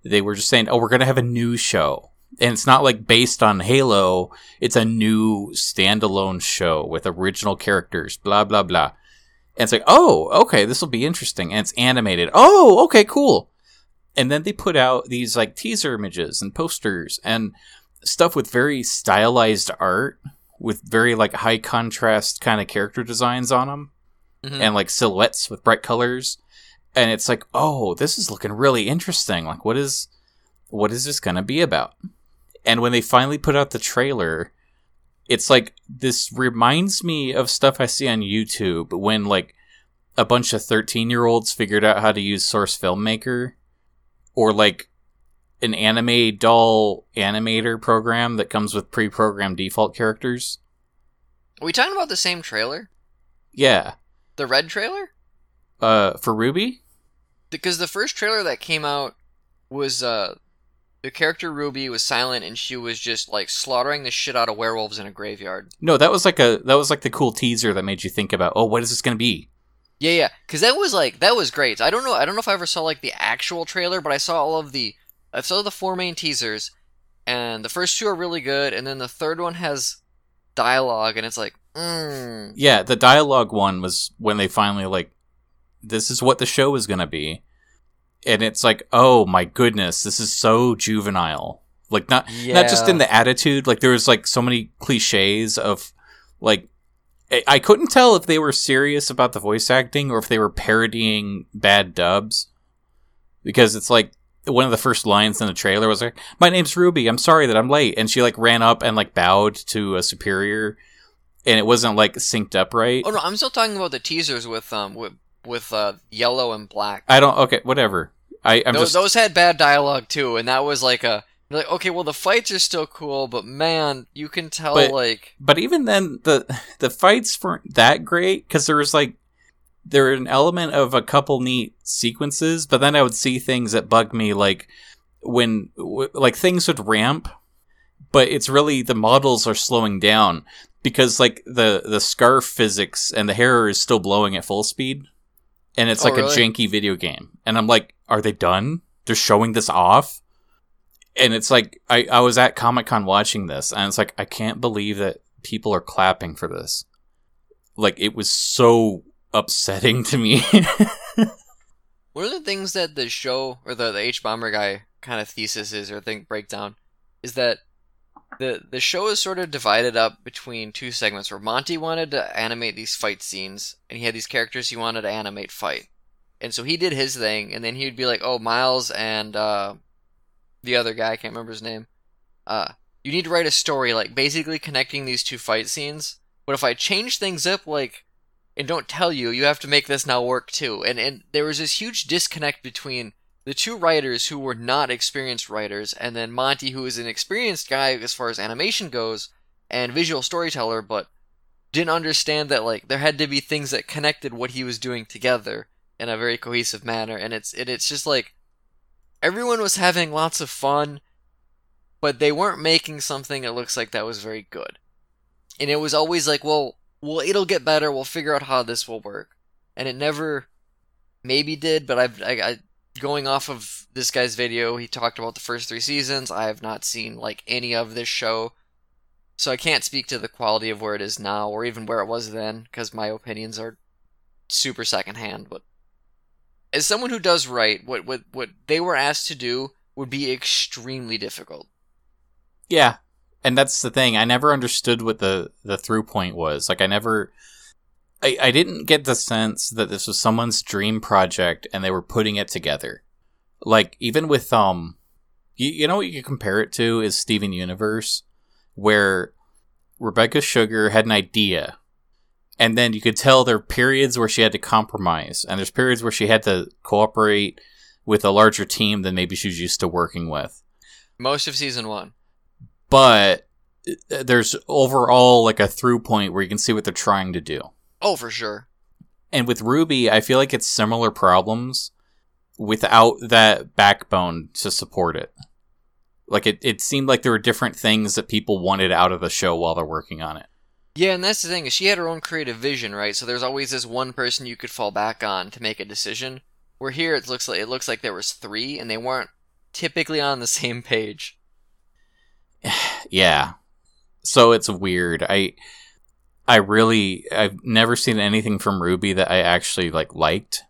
Speaker 1: They were just saying, "Oh, we're going to have a new show." And it's not like based on Halo, it's a new standalone show with original characters, blah blah blah. And it's like, "Oh, okay, this will be interesting." And it's animated. "Oh, okay, cool." And then they put out these like teaser images and posters and stuff with very stylized art with very like high contrast kind of character designs on them
Speaker 2: Mhm.
Speaker 1: and like silhouettes with bright colors and it's like oh this is looking really interesting like what is what is this gonna be about and when they finally put out the trailer it's like this reminds me of stuff i see on youtube when like a bunch of 13 year olds figured out how to use source filmmaker or like an anime doll animator program that comes with pre-programmed default characters
Speaker 2: Are we talking about the same trailer?
Speaker 1: yeah
Speaker 2: The red trailer?
Speaker 1: uh for RWBY
Speaker 2: Because the first trailer that came out was uh the character Ruby was silent and she was just like slaughtering the shit out of werewolves in a graveyard.
Speaker 1: No, that was like a that was like the cool teaser that made you think about, oh, what is this going to be?
Speaker 2: Yeah, yeah, because that was like that was great. I don't know. I don't know if I ever saw like the actual trailer, but I saw all of the. I saw the four main teasers, and the first two are really good, and then the third one has dialogue, and it's like, mm.
Speaker 1: Yeah, the dialogue one was when they finally like, this is what the show is going to be, and it's like, oh my goodness, this is so juvenile. Like not not just in the attitude. Like there was like so many cliches of like. I- I couldn't tell if they were serious about the voice acting or if they were parodying bad dubs. Because it's like one of the first lines in the trailer was like, "My name's Ruby. I'm sorry that I'm late," and she like ran up and like bowed to a superior, and it wasn't like synced up right.
Speaker 2: Oh no, I'm still talking about the teasers with um with with uh yellow and black.
Speaker 1: I don't. Okay, whatever. I, I'm
Speaker 2: those,
Speaker 1: just.
Speaker 2: those had bad dialogue too, and that was like a like okay, well the fights are still cool, but man, you can tell
Speaker 1: But-
Speaker 2: like
Speaker 1: But even then, the the fights weren't that great because there was like there an element of a couple neat sequences, but then I would see things that bugged me, like when w- like things would ramp, but it's really the models are slowing down because like the the scarf physics and the hair is still blowing at full speed, and it's
Speaker 2: Oh,
Speaker 1: like
Speaker 2: really?
Speaker 1: a janky video game, and I'm like, are they done? They're showing this off. And it's like I, I was at Comic Con watching this, and it's like I can't believe that people are clapping for this. Like it was so upsetting to me.
Speaker 2: One of the things that the show or the, the hbomberguy kind of thesis is or think breakdown is that the the show is sort of divided up between two segments where Monty wanted to animate these fight scenes and he had these characters he wanted to animate fight. And so he did his thing and then he would be like, "Oh, Miles and uh the other guy, I can't remember his name. Uh you need to write a story like basically connecting these two fight scenes. But if I change things up like and don't tell you, you have to make this now work too. And and there was this huge disconnect between the two writers who were not experienced writers, and then Monty, who is an experienced guy as far as animation goes and visual storyteller, but didn't understand that like there had to be things that connected what he was doing together in a very cohesive manner, and it's it, it's just like everyone was having lots of fun, but they weren't making something that looks like that was very good, and it was always like, well, well, it'll get better. We'll figure out how this will work, and it never maybe did, but I've I, I going off of this guy's video, he talked about the first three seasons. I have not seen like any of this show, so I can't speak to the quality of where it is now or even where it was then because my opinions are super secondhand. But as someone who does write, what what what they were asked to do would be extremely difficult.
Speaker 1: Yeah, and that's the thing. I never understood what the the through point was. Like I never I, I didn't get the sense that this was someone's dream project and they were putting it together. Like even with um you, you know what you could compare it to is Steven Universe, where Rebecca Sugar had an idea and then you could tell there are periods where she had to compromise and there's periods where she had to cooperate with a larger team than maybe she was used to working with
Speaker 2: Most of season one.
Speaker 1: but uh, there's overall like a through point where you can see what they're trying to do
Speaker 2: Oh, for sure.
Speaker 1: and with RWBY i feel like it's similar problems without that backbone to support it like it, it seemed like there were different things that people wanted out of the show while they're working on it
Speaker 2: Yeah, and that's the thing. is She had her own creative vision, right? So there's always this one person you could fall back on to make a decision. Where here it looks like it looks like there was three, and they weren't typically on the same page.
Speaker 1: yeah so it's weird i i really i've never seen anything from RWBY that i actually like liked.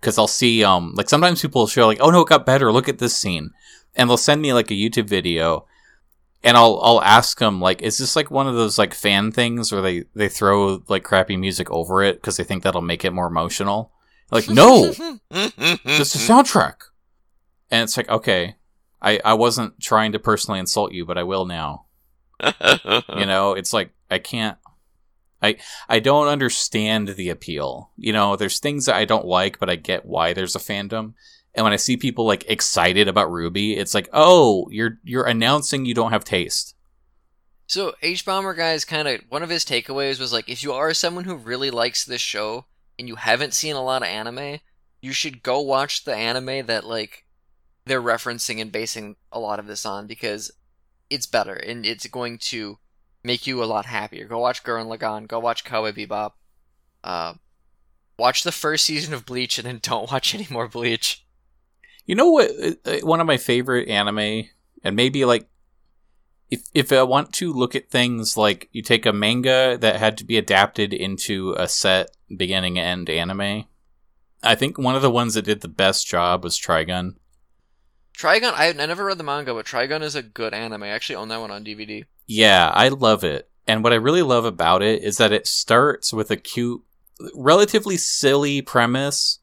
Speaker 1: Because i'll see um like sometimes people will show like oh no it got better. Look at this scene. And they'll send me like a youtube video and i'll i'll ask them like is this like one of those like fan things where they they throw like crappy music over it because they think that'll make it more emotional? Like no. This is soundtrack. And it's like okay. I i wasn't trying to personally insult you but i will now. You know? It's like i can't i i don't understand the appeal. You know there's things that i don't like but i get why there's a fandom. And when i see people like excited about RWBY it's like oh you're you're announcing you don't have taste.
Speaker 2: So hbomberguy's kind of one of his takeaways was like, if you are someone who really likes this show and you haven't seen a lot of anime, you should go watch the anime that like they're referencing and basing a lot of this on because it's better and it's going to make you a lot happier. Go watch Gurren Lagann. Go watch Cowboy Bebop. Uh, watch the first season of Bleach and then don't watch any more Bleach.
Speaker 1: you know what uh, one of my favorite anime and maybe like if if i want to look at things like you take a manga that had to be adapted into a set beginning end anime i think one of the ones that did the best job was trigun
Speaker 2: Trigun, I, I never read the manga, but Trigun is a good anime. I actually own that one on DVD.
Speaker 1: Yeah, I love it. And what I really love about it is that it starts with a cute, relatively silly premise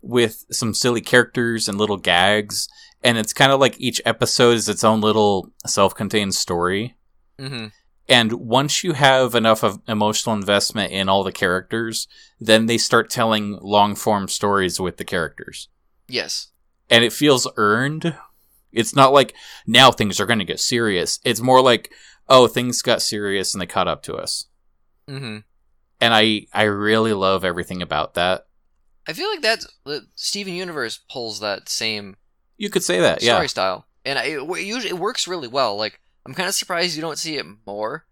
Speaker 1: with some silly characters and little gags. And it's kind of like each episode is its own little self contained story.
Speaker 2: Mm-hmm.
Speaker 1: And once you have enough of emotional investment in all the characters, then they start telling long form stories with the characters.
Speaker 2: Yes.
Speaker 1: And it feels earned. It's not like now things are going to get serious. It's more like, oh, things got serious and they caught up to us.
Speaker 2: Mm-hmm.
Speaker 1: And I, I really love everything about that.
Speaker 2: I feel like that's that Steven Universe pulls that same
Speaker 1: You could say that,
Speaker 2: story
Speaker 1: yeah.
Speaker 2: style, and I, it, it usually it works really well. Like I'm kind of surprised you don't see it more,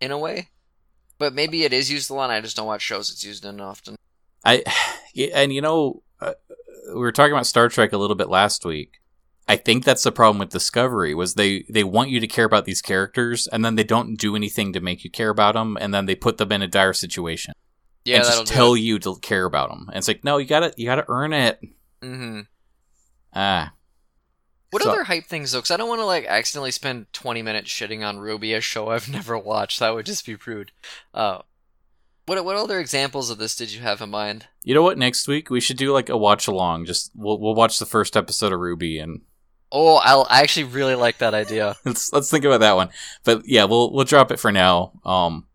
Speaker 2: in a way, but maybe it is used a lot. and I just don't watch shows it's used in often.
Speaker 1: I, and you know, uh, we were talking about Star Trek a little bit last week. I think that's the problem with Discovery was they they want you to care about these characters and then they don't do anything to make you care about them and then they put them in a dire situation
Speaker 2: Yeah,
Speaker 1: and just tell you to care about them. And it's like, no, you gotta you gotta earn it.
Speaker 2: Mm-hmm.
Speaker 1: Ah,
Speaker 2: What
Speaker 1: So-
Speaker 2: other hype things though? Because I don't want to like accidentally spend 20 minutes shitting on RWBY, a show I've never watched. That would just be rude. Uh, what what other examples of this did you have in mind?
Speaker 1: you know what? Next week we should do like a watch along. Just we'll we'll watch the first episode of RWBY and
Speaker 2: Oh, I'll, I actually really like that idea.
Speaker 1: let's let's think about that one. But yeah, we'll we'll drop it for now. Um,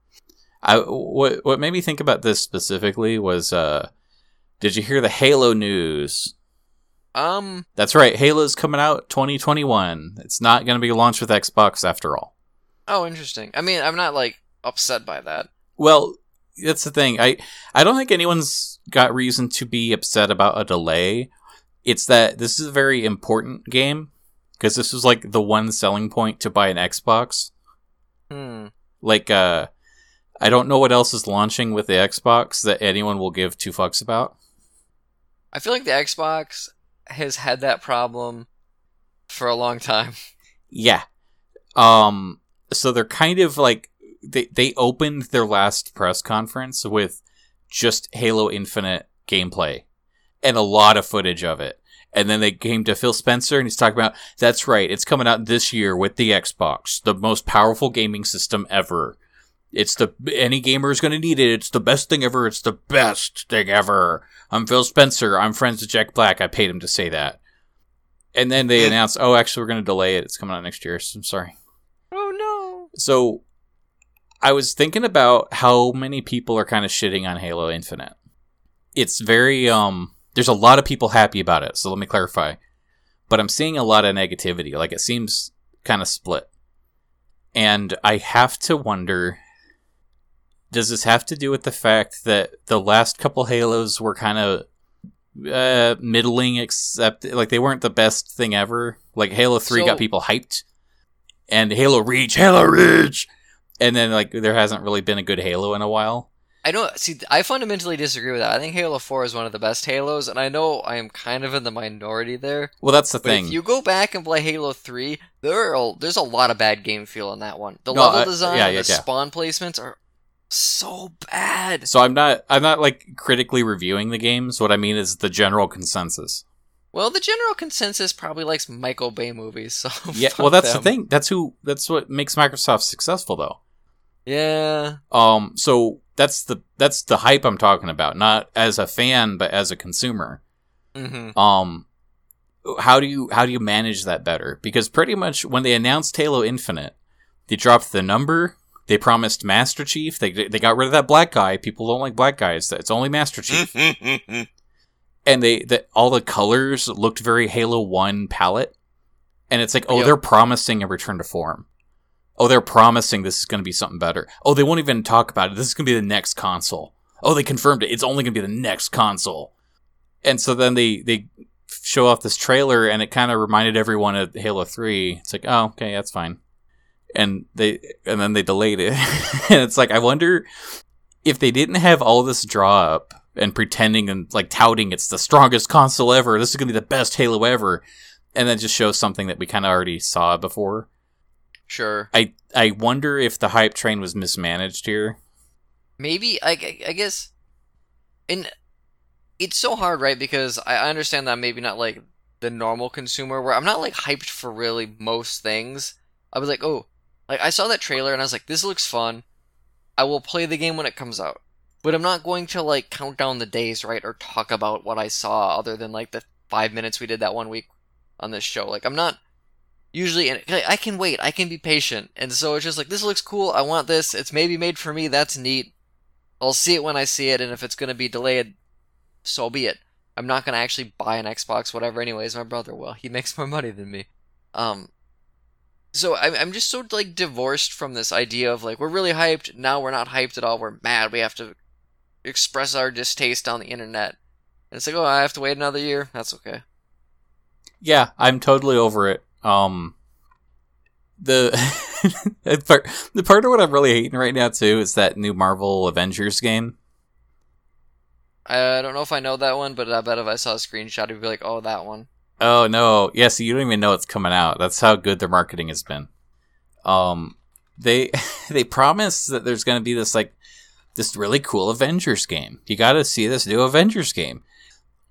Speaker 1: I what what made me think about this specifically was uh, did you hear the Halo news?
Speaker 2: Um,
Speaker 1: That's right. Halo's coming out 2021. It's not going to be launched with Xbox after all.
Speaker 2: oh, interesting. I mean, I'm not like upset by that.
Speaker 1: Well, that's the thing. I I don't think anyone's got reason to be upset about a delay. It's that this is a very important game because this is like the one selling point to buy an Xbox.
Speaker 2: Hmm.
Speaker 1: Like uh I don't know what else is launching with the Xbox that anyone will give two fucks about.
Speaker 2: I feel like the Xbox has had that problem for a long time.
Speaker 1: Yeah. Um so they're kind of like they they opened their last press conference with just Halo Infinite gameplay and a lot of footage of it. And then they came to Phil Spencer and he's talking about that's right, it's coming out this year with the Xbox, the most powerful gaming system ever. It's the any gamer is going to need it. It's the best thing ever. It's the best thing ever. I'm Phil Spencer. I'm friends with Jack Black. I paid him to say that. And then they announced, "Oh, actually, we're going to delay it. It's coming out next year." So I'm sorry.
Speaker 2: Oh no.
Speaker 1: So I was thinking about how many people are kind of shitting on Halo Infinite. It's very um there's a lot of people happy about it. So let me clarify. But I'm seeing a lot of negativity. Like it seems kind of split. And I have to wonder does this have to do with the fact that the last couple Halos were kind of uh, middling, except like they weren't the best thing ever? Like Halo 3
Speaker 2: So-
Speaker 1: got people hyped, and Halo Reach, Halo Reach! And then, like, there hasn't really been a good Halo in a while.
Speaker 2: I don't see. I fundamentally disagree with that. I think Halo Four is one of the best Halos, and I know I am kind of in the minority there.
Speaker 1: Well, that's the thing.
Speaker 2: if you go back and play Halo Three, there are there's a lot of bad game feel in that one. The
Speaker 1: No,
Speaker 2: level design,
Speaker 1: yeah,
Speaker 2: and
Speaker 1: yeah,
Speaker 2: the
Speaker 1: yeah.
Speaker 2: spawn placements are so bad.
Speaker 1: so I'm not, I'm not like critically reviewing the games. What I mean is the general consensus.
Speaker 2: Well, the general consensus probably likes Michael Bay movies. So
Speaker 1: Yeah, well, that's
Speaker 2: them.
Speaker 1: the thing. That's who. That's what makes Microsoft successful, though.
Speaker 2: Yeah,
Speaker 1: Um, so that's the that's the hype I'm talking about, not as a fan, but as a consumer.
Speaker 2: hmm
Speaker 1: Um, how do you how do you manage that better? Because pretty much when they announced Halo Infinite, they dropped the number. They promised Master Chief. They they got rid of that black guy. People don't like black guys. It's only Master Chief. and they that all the colors looked very Halo One palette, and it's like, oh,
Speaker 2: Yep.
Speaker 1: they're promising a return to form. Oh, they're promising this is going to be something better. Oh, they won't even talk about it. This is going to be the next console. Oh, they confirmed it. It's only going to be the next console. And so then they they show off this trailer, and it kind of reminded everyone of Halo Three. It's like, oh, okay, that's fine. And they and then they delayed it, and it's like, I wonder if they didn't have all this draw up and pretending and like touting it's the strongest console ever, this is gonna be the best Halo ever, and then just show something that we kind of already saw before.
Speaker 2: Sure.
Speaker 1: I I wonder if the hype train was mismanaged here.
Speaker 2: Maybe I, I, guess, and it's so hard, right? Because I I understand that I'm maybe not like the normal consumer, where I'm not like hyped for really most things. I was like, oh, like I saw that trailer and I was like, this looks fun. I will play the game when it comes out, but I'm not going to like count down the days, right, or talk about what I saw, other than like the five minutes we did that one week on this show. Like I'm not usually and I can wait, I can be patient, and so it's just like this looks cool. I want this. It's maybe made for me. That's neat. I'll see it when I see it, and if it's going to be delayed, so be it. I'm not going to actually buy an Xbox, whatever. Anyways, my brother will. He makes more money than me. Um, so I'm I'm just so like divorced from this idea of like we're really hyped. Now we're not hyped at all. We're mad. We have to express our distaste on the internet. And it's like, oh, I have to wait another year. That's okay.
Speaker 1: Yeah, I'm totally over it. Um, the the part the part of what I'm really hating right now too is that new Marvel Avengers game.
Speaker 2: I don't know if I know that one, but I bet if I saw a screenshot, it'd be like, oh, that one.
Speaker 1: Oh no, yeah, so you don't even know it's coming out. That's how good their marketing has been. Um, they they promise that there's going to be this like this really cool Avengers game. You got to see this new Avengers game.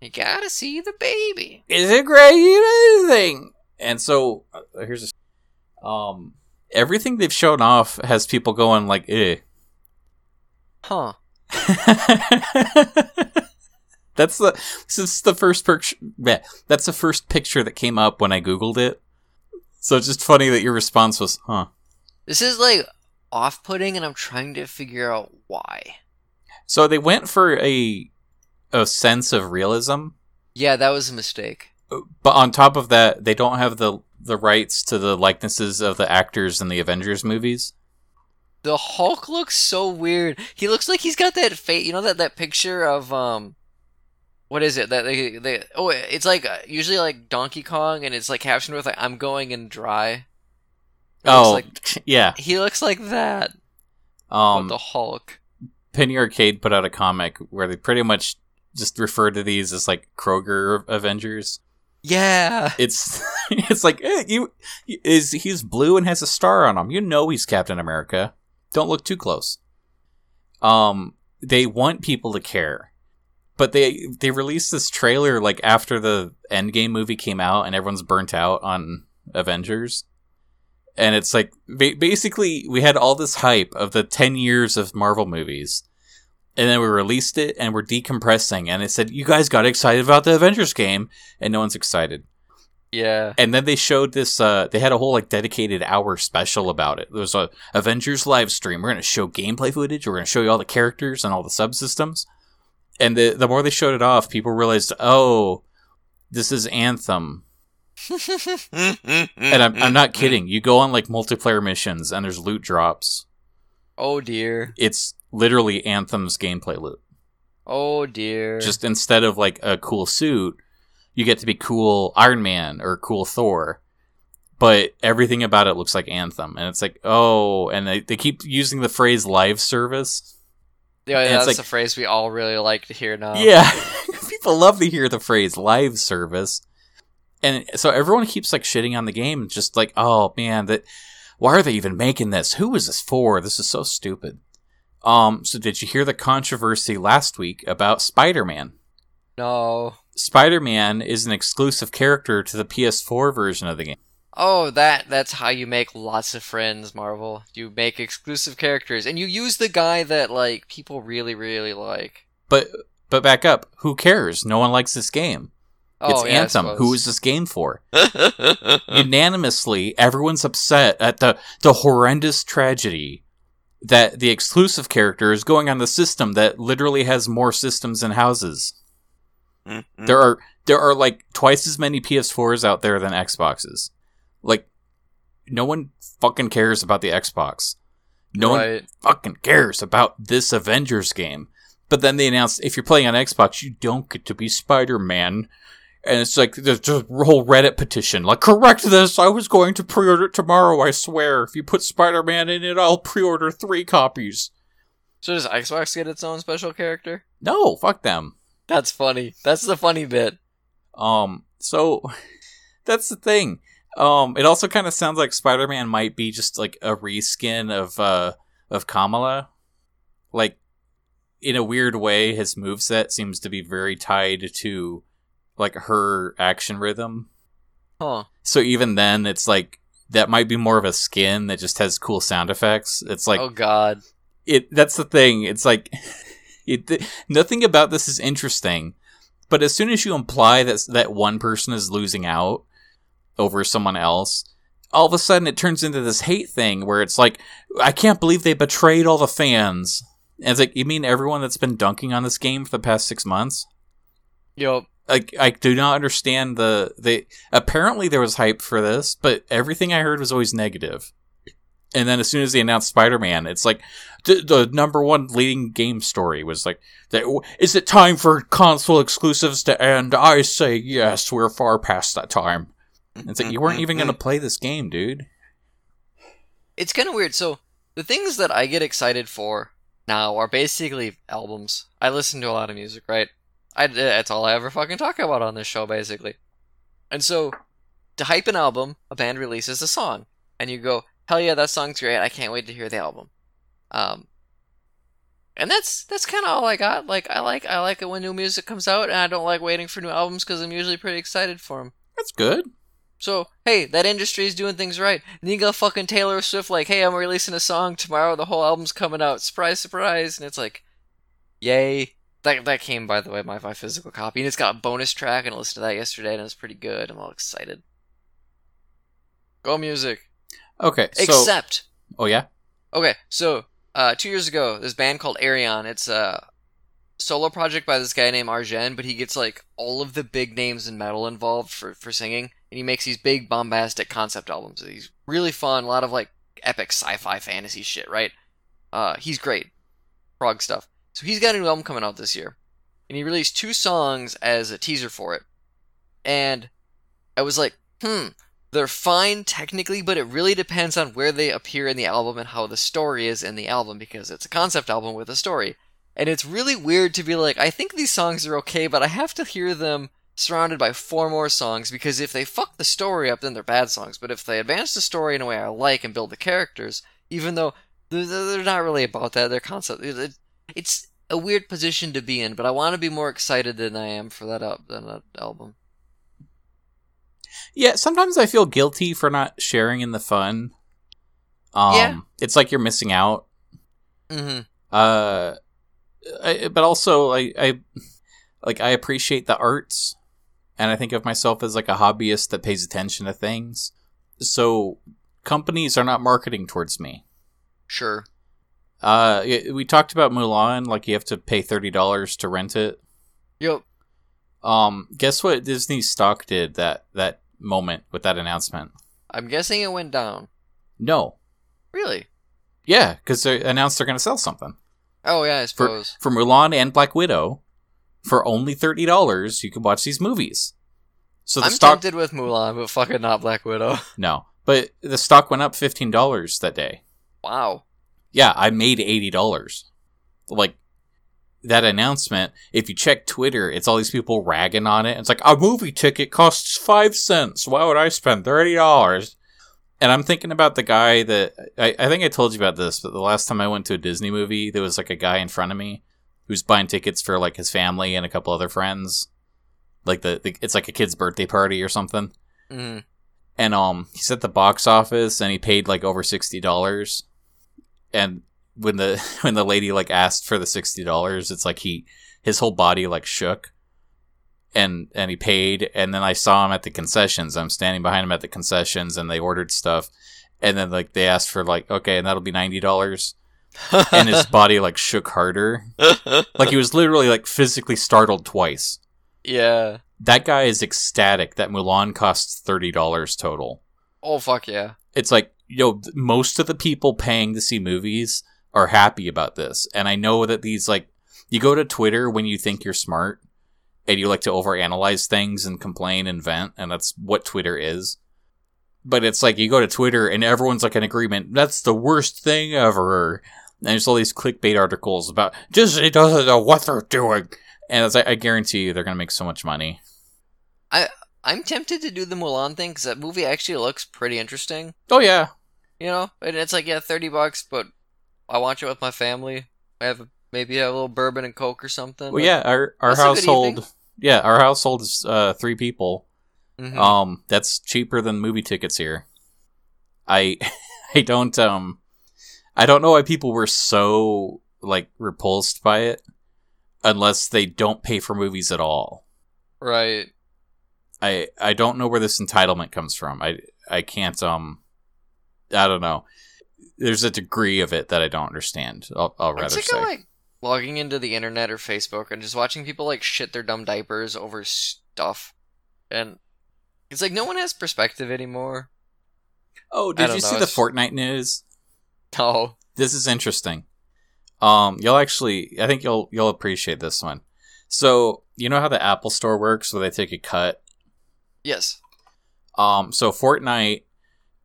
Speaker 2: You gotta see the baby.
Speaker 1: Is it great? Anything? And so uh, here's a, um everything they've shown off has people going like, eh.
Speaker 2: Huh.
Speaker 1: that's the this is the first picture. That's the first picture that came up when I googled it. So it's just funny that your response was, "Huh."
Speaker 2: This is like off putting, and I'm trying to figure out why.
Speaker 1: So they went for a a sense of realism,
Speaker 2: Yeah, that was a mistake.
Speaker 1: But on top of that, they don't have the the rights to the likenesses of the actors in the Avengers movies.
Speaker 2: The Hulk looks so weird. He looks like he's got that face. You know that that picture of um, what is it? That they, they oh, it's like uh, usually like Donkey Kong, and it's like captioned with like "I'm going in dry." It
Speaker 1: oh,
Speaker 2: like-
Speaker 1: yeah.
Speaker 2: he looks like that.
Speaker 1: Um,
Speaker 2: the Hulk.
Speaker 1: Penny Arcade put out a comic where they pretty much just refer to these as like Kroger Avengers.
Speaker 2: Yeah.
Speaker 1: It's it's like eh, you is he's blue and has a star on him. You know he's Captain America. Don't look too close. Um, they want people to care, but they they released this trailer like after the Endgame movie came out and everyone's burnt out on Avengers. And it's like ba- basically we had all this hype of the 10 years of Marvel movies. And then we released it and we're decompressing and it said you guys got excited about the Avengers game and no one's excited.
Speaker 2: Yeah.
Speaker 1: And then they showed this. Uh, they had a whole like dedicated hour special about it. There was a Avengers live stream. We're going to show gameplay footage. We're going to show you all the characters and all the subsystems. And the the more they showed it off, people realized, oh, this is Anthem. And I'm I'm not kidding. You go on like multiplayer missions and there's loot drops.
Speaker 2: Oh dear.
Speaker 1: It's literally Anthem's gameplay loop.
Speaker 2: Oh dear.
Speaker 1: Just instead of like a cool suit, you get to be cool Iron Man or cool Thor. But everything about it looks like Anthem. And it's like, oh, and they, they keep using the phrase live service.
Speaker 2: yeah,
Speaker 1: it's
Speaker 2: that's
Speaker 1: like-
Speaker 2: a phrase we all really like to hear now.
Speaker 1: Yeah. People love to hear the phrase live service. And so everyone keeps like shitting on the game, just like, oh man, that why are they even making this? Who is this for? This is so stupid. Um, so did you hear the controversy last week about Spider-Man?
Speaker 2: No.
Speaker 1: Spider-Man is an exclusive character to the PS4 version of the game.
Speaker 2: Oh, that that's how you make lots of friends, Marvel. You make exclusive characters and you use the guy that like people really really like.
Speaker 1: But but back up, who cares? No one likes this game.
Speaker 2: Oh,
Speaker 1: it's
Speaker 2: yeah,
Speaker 1: Anthem. Who is this game for? Unanimously, everyone's upset at the the horrendous tragedy that the exclusive character is going on the system that literally has more systems and houses. Mm-hmm. There are there are like twice as many PS4s out there than Xboxes. Like no one fucking cares about the Xbox. No one fucking cares about this Avengers game. But then they announced if you're playing on Xbox, you don't get to be Spider Man. And it's like there's just a whole Reddit petition, like correct this. I was going to pre-order it tomorrow. I swear. If you put Spider Man in it, I'll pre-order three copies.
Speaker 2: So does Xbox get its own special character?
Speaker 1: No, fuck them.
Speaker 2: That's funny. That's the funny bit.
Speaker 1: Um, so that's the thing. Um, it also kind of sounds like Spider Man might be just like a reskin of uh of Kamala. Like in a weird way, his moveset seems to be very tied to like her action rhythm.
Speaker 2: Huh.
Speaker 1: So even then, it's like that might be more of a skin that just has cool sound effects. It's like
Speaker 2: oh god.
Speaker 1: it that's the thing it's like it th- nothing about this is interesting but as soon as you imply that that one person is losing out over someone else all of a sudden it turns into this hate thing where it's like i can't believe they betrayed all the fans and it's like you mean everyone that's been dunking on this game for the past six months
Speaker 2: Yo,
Speaker 1: like I do not understand the they apparently there was hype for this, but everything I heard was always negative. And then as soon as they announced Spider-Man, it's like the, the number one leading game story was like, "Is it time for console exclusives to end?" I say yes. We're far past that time. It's like you weren't even going to play this game, dude.
Speaker 2: it's kind of weird. So the things that I get excited for now are basically albums. I listen to a lot of music, right? I that's all I ever fucking talk about on this show, basically. And so, to hype an album, a band releases a song, and you go, "Hell yeah, that song's great! I can't wait to hear the album." Um, and that's that's kind of all I got. Like I like I like it when new music comes out, and I don't like waiting for new albums because I'm usually pretty excited for them.
Speaker 1: That's good.
Speaker 2: So, hey, that industry is doing things right. And then you got fucking Taylor Swift like, hey, I'm releasing a song tomorrow, the whole album's coming out. Surprise, surprise. And it's like, yay. That, that came, by the way, my, my physical copy. And it's got a bonus track, and I listened to that yesterday, and it was pretty good. I'm all excited. Go music.
Speaker 1: Okay, so
Speaker 2: Except,
Speaker 1: oh yeah,
Speaker 2: okay, so, uh, two years ago, this band called Ayreon, it's, a solo project by this guy named Arjen, but he gets like all of the big names in metal involved for for singing, and he makes these big bombastic concept albums. He's really fun, a lot of like epic sci-fi fantasy shit, right? Uh, he's great, prog stuff. So he's got a new album coming out this year, and he released two songs as a teaser for it, and I was like, hmm, they're fine technically, but it really depends on where they appear in the album and how the story is in the album because it's a concept album with a story. And it's really weird to be like, I think these songs are okay, but I have to hear them surrounded by four more songs because if they fuck the story up, then they're bad songs. But if they advance the story in a way I like and build the characters, even though they're, not really about that, they're concept. It's a weird position to be in, but I want to be more excited than I am for that, al- than that album.
Speaker 1: Yeah, sometimes I feel guilty for not sharing in the fun. Um,
Speaker 2: Yeah.
Speaker 1: it's like you're missing out.
Speaker 2: Mm-hmm.
Speaker 1: Uh, I, but also I, I like I appreciate the arts, and I think of myself as like a hobbyist that pays attention to things. So companies are not marketing towards me.
Speaker 2: Sure.
Speaker 1: Uh, we talked about Mulan, like you have to pay thirty dollars to rent it.
Speaker 2: Yep.
Speaker 1: Um, guess what Disney stock did that that moment with that announcement?
Speaker 2: I'm guessing it went down.
Speaker 1: No,
Speaker 2: Really?
Speaker 1: yeah, because they announced they're going to sell something
Speaker 2: Oh yeah, I
Speaker 1: for
Speaker 2: suppose.
Speaker 1: for Mulan and Black Widow for only thirty dollars. You can watch these movies. So the
Speaker 2: I'm
Speaker 1: stock
Speaker 2: tempted with Mulan, but fucking not Black Widow.
Speaker 1: no, but the stock went up fifteen dollars that day.
Speaker 2: wow.
Speaker 1: Yeah, I made eighty dollars. Like that announcement. If you check Twitter, it's all these people ragging on it. It's like a movie ticket costs five cents. Why would I spend thirty dollars? And I'm thinking about the guy that I, I think I told you about this, but the last time I went to a Disney movie, there was like a guy in front of me who's buying tickets for like his family and a couple other friends. Like the, the it's like a kid's birthday party or something.
Speaker 2: Mm.
Speaker 1: And um he's at the box office and he paid like over sixty dollars. And when the when the lady like asked for the sixty dollars, it's like he his whole body like shook. And and he paid and then I saw him at the concessions. I'm standing behind him at the concessions and they ordered stuff. And then like they asked for like, okay, and that'll be ninety dollars. And his body like shook harder. Like he was literally like physically startled twice.
Speaker 2: yeah.
Speaker 1: That guy is ecstatic that Mulan costs thirty dollars total.
Speaker 2: Oh fuck yeah.
Speaker 1: it's like yo know most of the people paying to see movies are happy about this. And i know that these like you go to twitter when you think you're smart and you like to overanalyze things and complain and vent and that's what twitter is. But it's like you go to twitter and everyone's like in agreement that's the worst thing ever. And there's all these clickbait articles about disney doesn't know what they're doing. And it's like i guarantee you they're gonna make so much money.
Speaker 2: I I'm tempted to do the Mulan thing because that movie actually looks pretty interesting.
Speaker 1: oh yeah
Speaker 2: You know, and it's like yeah, thirty bucks, but I watch it with my family. I have a, maybe a little bourbon and coke or something.
Speaker 1: well yeah our, our
Speaker 2: That's a good
Speaker 1: household yeah our household is uh three people
Speaker 2: Mhm.
Speaker 1: Um, that's cheaper than movie tickets here. I I don't um I don't know why people were so like repulsed by it unless they don't pay for movies at all.
Speaker 2: right.
Speaker 1: I I don't know where this entitlement comes from. I I can't um I don't know. There's a degree of it that I don't understand. I'll, I'll rather
Speaker 2: sick
Speaker 1: say.
Speaker 2: like logging into the internet or Facebook and just watching people like shit their dumb diapers over stuff, and it's like no one has perspective anymore.
Speaker 1: oh, did you
Speaker 2: know,
Speaker 1: see the Fortnite news?
Speaker 2: No.
Speaker 1: this is interesting. Um, you'll actually, I think you'll you'll appreciate this one. So you know how the Apple Store works, where they take a cut.
Speaker 2: Yes.
Speaker 1: Um, so Fortnite,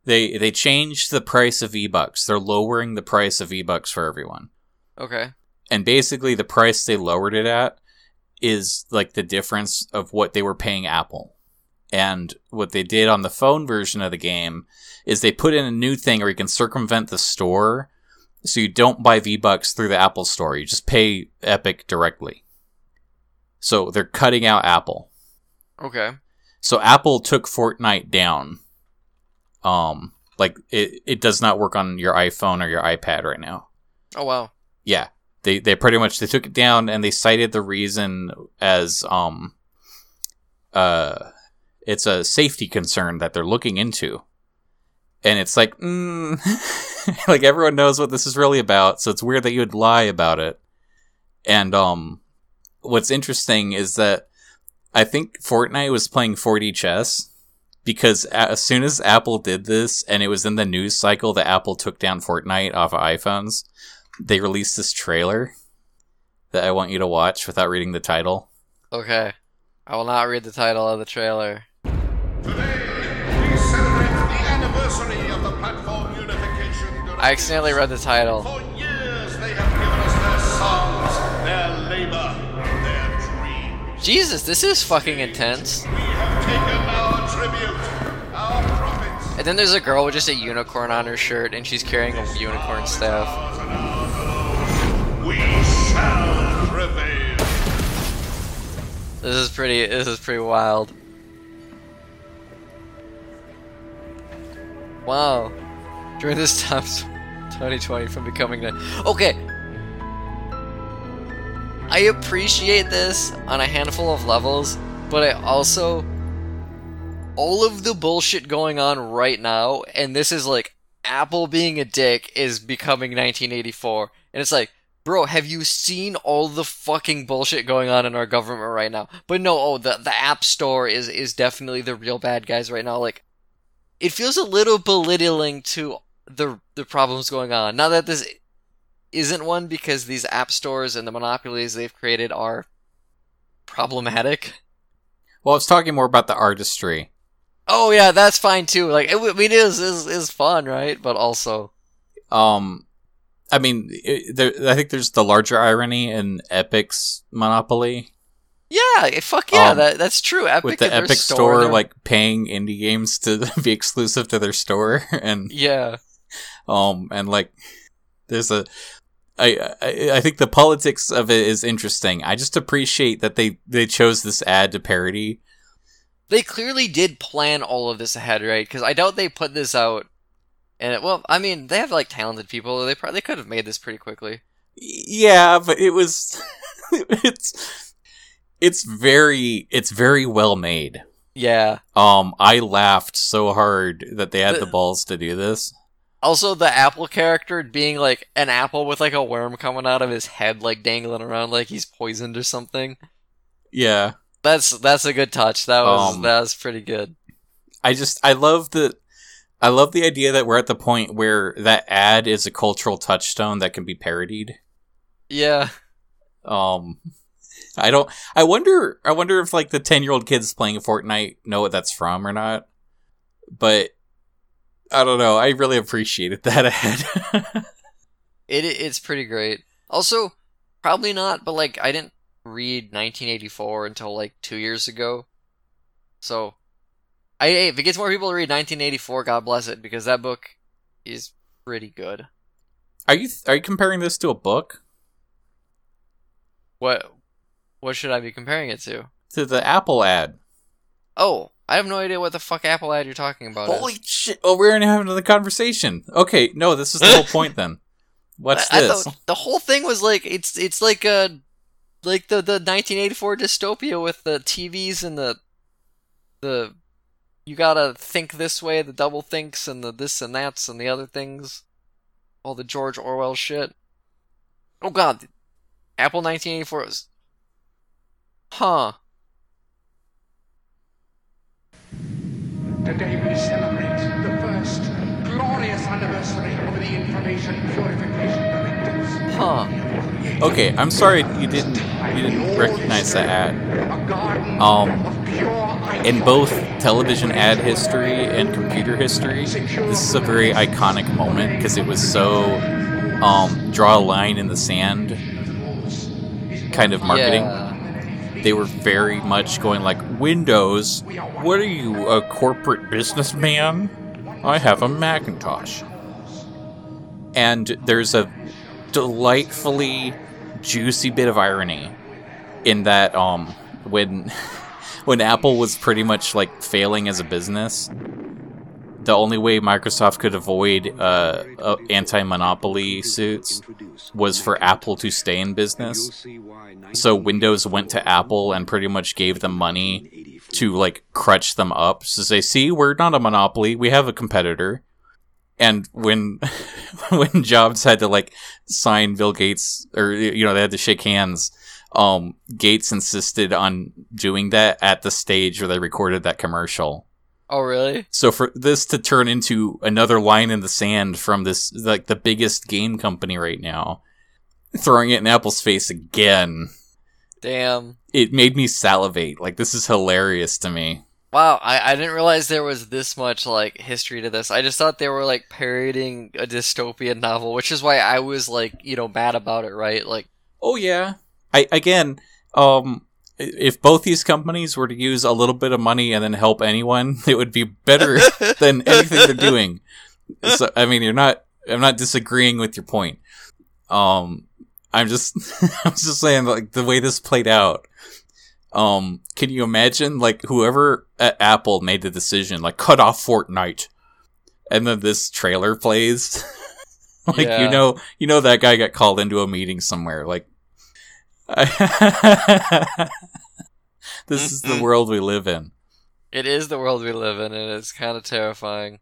Speaker 1: they they changed the price of V-Bucks. They're lowering the price of V-Bucks for everyone,
Speaker 2: Okay.
Speaker 1: and basically the price they lowered it at is like the difference of what they were paying Apple. And what they did on the phone version of the game is they put in a new thing where you can circumvent the store so you don't buy V Bucks through the Apple store. You just pay Epic directly. So they're cutting out Apple.
Speaker 2: Okay.
Speaker 1: So Apple took Fortnite down. Um like it, it does not work on your iPhone or your iPad right now.
Speaker 2: Oh wow.
Speaker 1: Yeah. They they pretty much they took it down and they cited the reason as um uh it's a safety concern that they're looking into. And it's like, mm, like everyone knows what this is really about, so it's weird that you would lie about it. And um what's interesting is that I think Fortnite was playing 4D chess because as soon as Apple did this and it was in the news cycle that Apple took down Fortnite off of iPhones, they released this trailer that I want you to watch without reading the title.
Speaker 2: Okay. I will not read the title of the trailer.
Speaker 3: Today, we celebrate the anniversary of the platform unification.
Speaker 2: I accidentally read the title.
Speaker 3: For years, they have given us their songs, their labor, their dreams.
Speaker 2: Jesus, this is fucking intense. And then there's a girl with just a unicorn on her shirt and she's carrying a unicorn staff.
Speaker 3: ours and ours alone. We shall prevail.
Speaker 2: This is pretty this is pretty wild. Wow. During this time 2020 from becoming nine. Okay. I appreciate this on a handful of levels, but I also all of the bullshit going on right now, and this is like Apple being a dick is becoming 1984. And it's like, bro, have you seen all the fucking bullshit going on in our government right now? But no, oh, the the App Store is is definitely the real bad guys right now. Like, it feels a little belittling to the the problems going on. Now that this isn't one because these app stores and the monopolies they've created are problematic.
Speaker 1: Well, I was talking more about the artistry.
Speaker 2: Oh yeah, that's fine too. Like, it, I mean, it is is is fun, right? But also,
Speaker 1: Um, I mean, it, there, I think there's the larger irony in Epic's monopoly
Speaker 2: yeah, fuck yeah,
Speaker 1: Um,
Speaker 2: that that's true. Epic
Speaker 1: with the Epic store,
Speaker 2: they're-
Speaker 1: like paying indie games to be exclusive to their store, and
Speaker 2: yeah,
Speaker 1: um, and like there's a. I, I I think the politics of it is interesting. I just appreciate that they they chose this ad to parody.
Speaker 2: They clearly did plan all of this ahead, right? Because I doubt they put this out. And it, well, I mean, they have like talented people. They probably they could have made this pretty quickly.
Speaker 1: Yeah, but it was it's it's very it's very well made.
Speaker 2: Yeah.
Speaker 1: Um, I laughed so hard that they had
Speaker 2: The-
Speaker 1: the balls to do this.
Speaker 2: Also, the apple character being like an apple with like a worm coming out of his head, like dangling around, like he's poisoned or something.
Speaker 1: Yeah,
Speaker 2: That's that's a good touch. That was
Speaker 1: Um,
Speaker 2: that was pretty good.
Speaker 1: I just I love the I love the idea that we're at the point where that ad is a cultural touchstone that can be parodied.
Speaker 2: Yeah.
Speaker 1: Um, I don't. I wonder. I wonder if like the ten year old kids playing Fortnite know what that's from or not. But I don't know. I really appreciated that ad.
Speaker 2: It it's pretty great. Also, probably not, but like I didn't read 1984 until like two years ago, so I if it gets more people to read 1984, God bless it, because that book is pretty good.
Speaker 1: are you are you comparing this to a book?
Speaker 2: What what should I be comparing it to?
Speaker 1: To the Apple ad?
Speaker 2: Oh, I have no idea what the fuck Apple ad you're talking about. is.
Speaker 1: Holy shit! Oh, we're gonna have another conversation. Okay, no, this is the whole point then. What's
Speaker 2: I- I
Speaker 1: this?
Speaker 2: thought the whole thing was like it's it's like a like the the 1984 dystopia with the TVs and the the you gotta think this way, the double thinks and the this and that's and the other things, all the George Orwell shit. Oh God, Apple 1984 was, huh?
Speaker 4: Today we celebrate the first glorious anniversary of the Information Purification Directives.
Speaker 2: Huh?
Speaker 1: Okay, I'm sorry you didn't you didn't recognize that ad. Um, In both television ad history and computer history, this is a very iconic moment because it was so um, draw a line in the sand kind of marketing.
Speaker 2: Yeah.
Speaker 1: They were very much going like Windows. What are you, a corporate businessman? I have a Macintosh. And there's a delightfully juicy bit of irony in that um when when Apple was pretty much like failing as a business, the only way Microsoft could avoid uh, uh, anti-monopoly suits was for Apple to stay in business. So Windows went to Apple and pretty much gave them money to like crutch them up to say, "See, we're not a monopoly. We have a competitor." And when when Jobs had to like sign Bill Gates or you know they had to shake hands um, Gates insisted on doing that at the stage where they recorded that commercial.
Speaker 2: Oh, really?
Speaker 1: So for this to turn into another line in the sand from this, like the biggest game company right now, throwing it in Apple's face again,
Speaker 2: Damn.
Speaker 1: it made me salivate. Like this is hilarious to me.
Speaker 2: Wow, I, I didn't realize there was this much like history to this. I just thought they were like parodying a dystopian novel, which is why I was like, you know, mad about it, right? Like,
Speaker 1: Oh yeah. I again, um if both these companies were to use a little bit of money and then help anyone, it would be better than anything they're doing. So I mean, you're not I'm not disagreeing with your point. Um I'm just I'm just saying like the way this played out. Um can you imagine like whoever at Apple made the decision like cut off Fortnite? And then this trailer plays. Like you know you know that guy got called into a meeting somewhere like this is the world we live in.
Speaker 2: It is the world we live in, and it's kind of terrifying.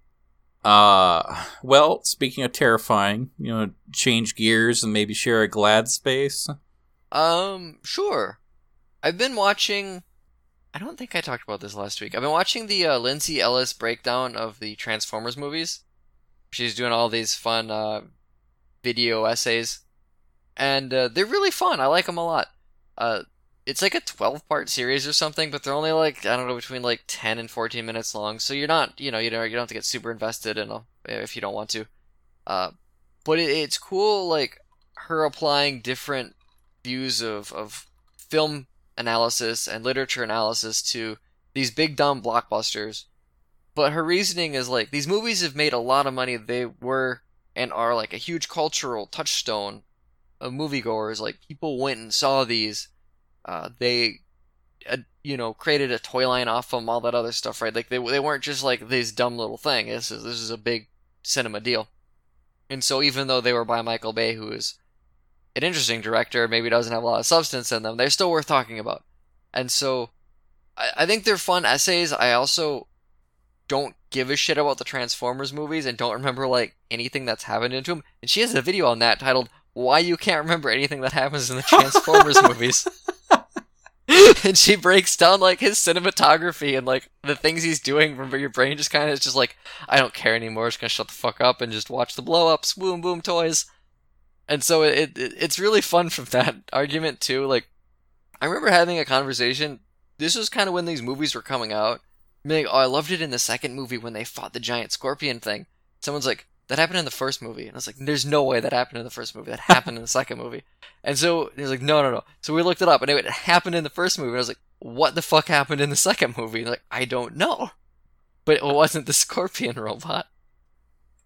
Speaker 1: uh well speaking of terrifying you know change gears and maybe share a glad space?
Speaker 2: Um, sure. I've been watching. I don't think I talked about this last week. I've been watching the uh, Lindsay Ellis breakdown of the Transformers movies. She's doing all these fun uh, video essays, and uh, they're really fun. I like them a lot. Uh, it's like a twelve-part series or something, but they're only like I don't know between like ten and fourteen minutes long. So you're not, you know, you don't you don't have to get super invested in them if you don't want to. Uh, but it, it's cool, like her applying different views of, of film analysis and literature analysis to these big dumb blockbusters. But her reasoning is like these movies have made a lot of money. They were and are like a huge cultural touchstone of moviegoers. Like people went and saw these. Uh, they, uh, you know, created a toy line off them, all that other stuff, right? Like they they weren't just like this dumb little thing. This is this is a big cinema deal. And so even though they were by Michael Bay, who is an interesting director, maybe doesn't have a lot of substance in them, they're still worth talking about. And so I, I think they're fun essays. I also don't give a shit about the Transformers movies and don't remember like anything that's happened into them. And she has a video on that titled "Why You Can't Remember Anything That Happens in the Transformers Movies." and she breaks down like his cinematography and like the things he's doing. Remember, your brain just kind of is just like, I don't care anymore. Just gonna shut the fuck up and just watch the blow ups, boom boom toys. And so it, it it's really fun from that argument too. Like, I remember having a conversation. This was kind of when these movies were coming out. Being like, oh, I loved it in the second movie when they fought the giant scorpion thing. Someone's like, that happened in the first movie, and I was like, there's no way that happened in the first movie. That happened in the second movie. And so he was like, no, no, no. So we looked it up, and it happened in the first movie. And I was like, what the fuck happened in the second movie? And like, I don't know. But it wasn't the scorpion robot.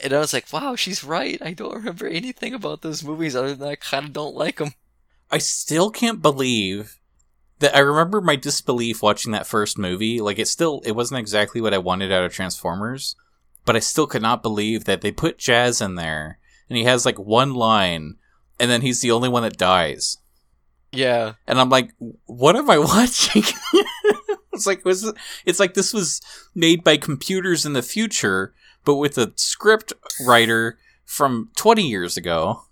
Speaker 2: And I was like, wow, she's right. I don't remember anything about those movies other than I kind of don't like them.
Speaker 1: I still can't believe that I remember my disbelief watching that first movie. Like it still it wasn't exactly what I wanted out of Transformers, but I still could not believe that they put Jazz in there and he has like one line and then he's the only one that dies.
Speaker 2: Yeah.
Speaker 1: And I'm like, what am I watching? it's like was it's like this was made by computers in the future, but with a script writer from 20 years ago.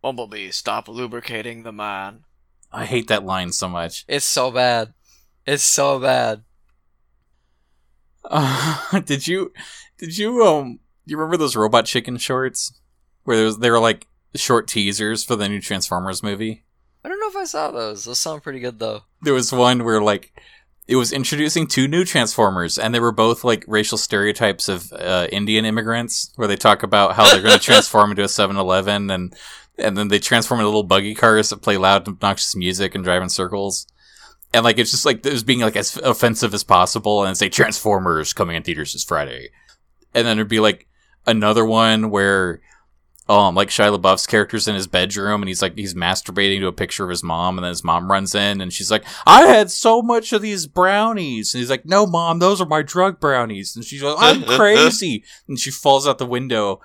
Speaker 2: Bumblebee, stop lubricating the man.
Speaker 1: I hate that line so much.
Speaker 2: It's so bad. It's so bad.
Speaker 1: Uh, did you did you um you remember those robot chicken shorts where there was they were like short teasers for the new Transformers movie?
Speaker 2: I don't know if I saw those. Those sound pretty good though.
Speaker 1: There was one where like it was introducing two new Transformers and they were both like racial stereotypes of uh, Indian immigrants where they talk about how they're going to transform into a 7-Eleven and and then they transform into little buggy cars that play loud obnoxious music and drive in circles. And like it's just like it was being like as offensive as possible and say Transformers coming in theaters this Friday. And then there'd be like another one where um like Shia LaBeouf's character's in his bedroom and he's like he's masturbating to a picture of his mom and then his mom runs in and she's like I had so much of these brownies. And he's like no mom those are my drug brownies. And she's like I'm crazy. And she falls out the window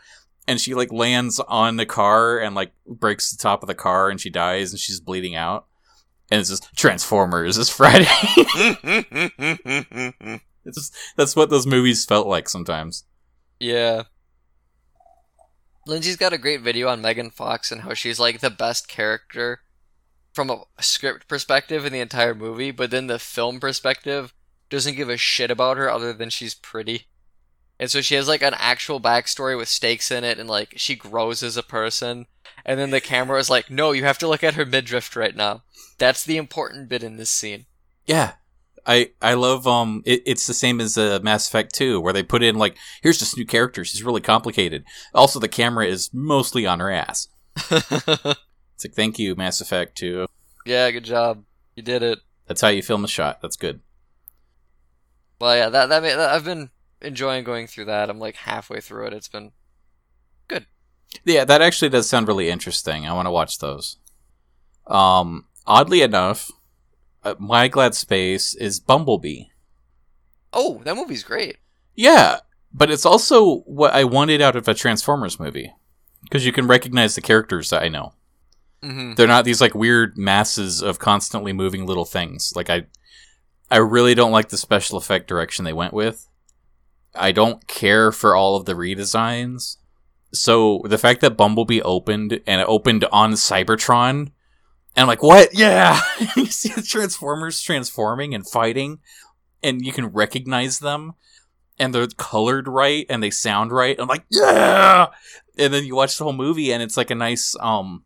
Speaker 1: and she like lands on the car and like breaks the top of the car and she dies and she's bleeding out. And it's just Transformers this Friday. It's just, that's what those movies felt like sometimes.
Speaker 2: Yeah. Lindsay's got a great video on Megan Fox and how she's like the best character from a script perspective in the entire movie, but then the film perspective doesn't give a shit about her other than she's pretty. And so she has like an actual backstory with stakes in it and like she grows as a person. And then the camera is like, no, you have to look at her midriff right now. That's the important bit in this scene.
Speaker 1: Yeah. I, I love um it, it's the same as uh, Mass Effect 2 where they put in like here's this new character she's really complicated also the camera is mostly on her ass it's like thank you Mass Effect 2
Speaker 2: yeah, good job. You did it.
Speaker 1: that's how you film a shot that's good
Speaker 2: Well, yeah, that that, that I've been enjoying going through that. I'm like halfway through it. It's been good.
Speaker 1: Yeah, that actually does sound really interesting. I want to watch those. Um, oddly enough, uh, My Glad Space is Bumblebee.
Speaker 2: oh, that movie's great.
Speaker 1: Yeah, but it's also what I wanted out of a Transformers movie because you can recognize the characters that I know.
Speaker 2: Mm-hmm.
Speaker 1: They're not these like weird masses of constantly moving little things. Like I, I really don't like the special effect direction they went with. I don't care for all of the redesigns. So the fact that Bumblebee opened and it opened on Cybertron, and I'm like, what? Yeah, you see the Transformers transforming and fighting, and you can recognize them, and they're colored right and they sound right. I'm like, yeah. And then you watch the whole movie, and it's like a nice, um,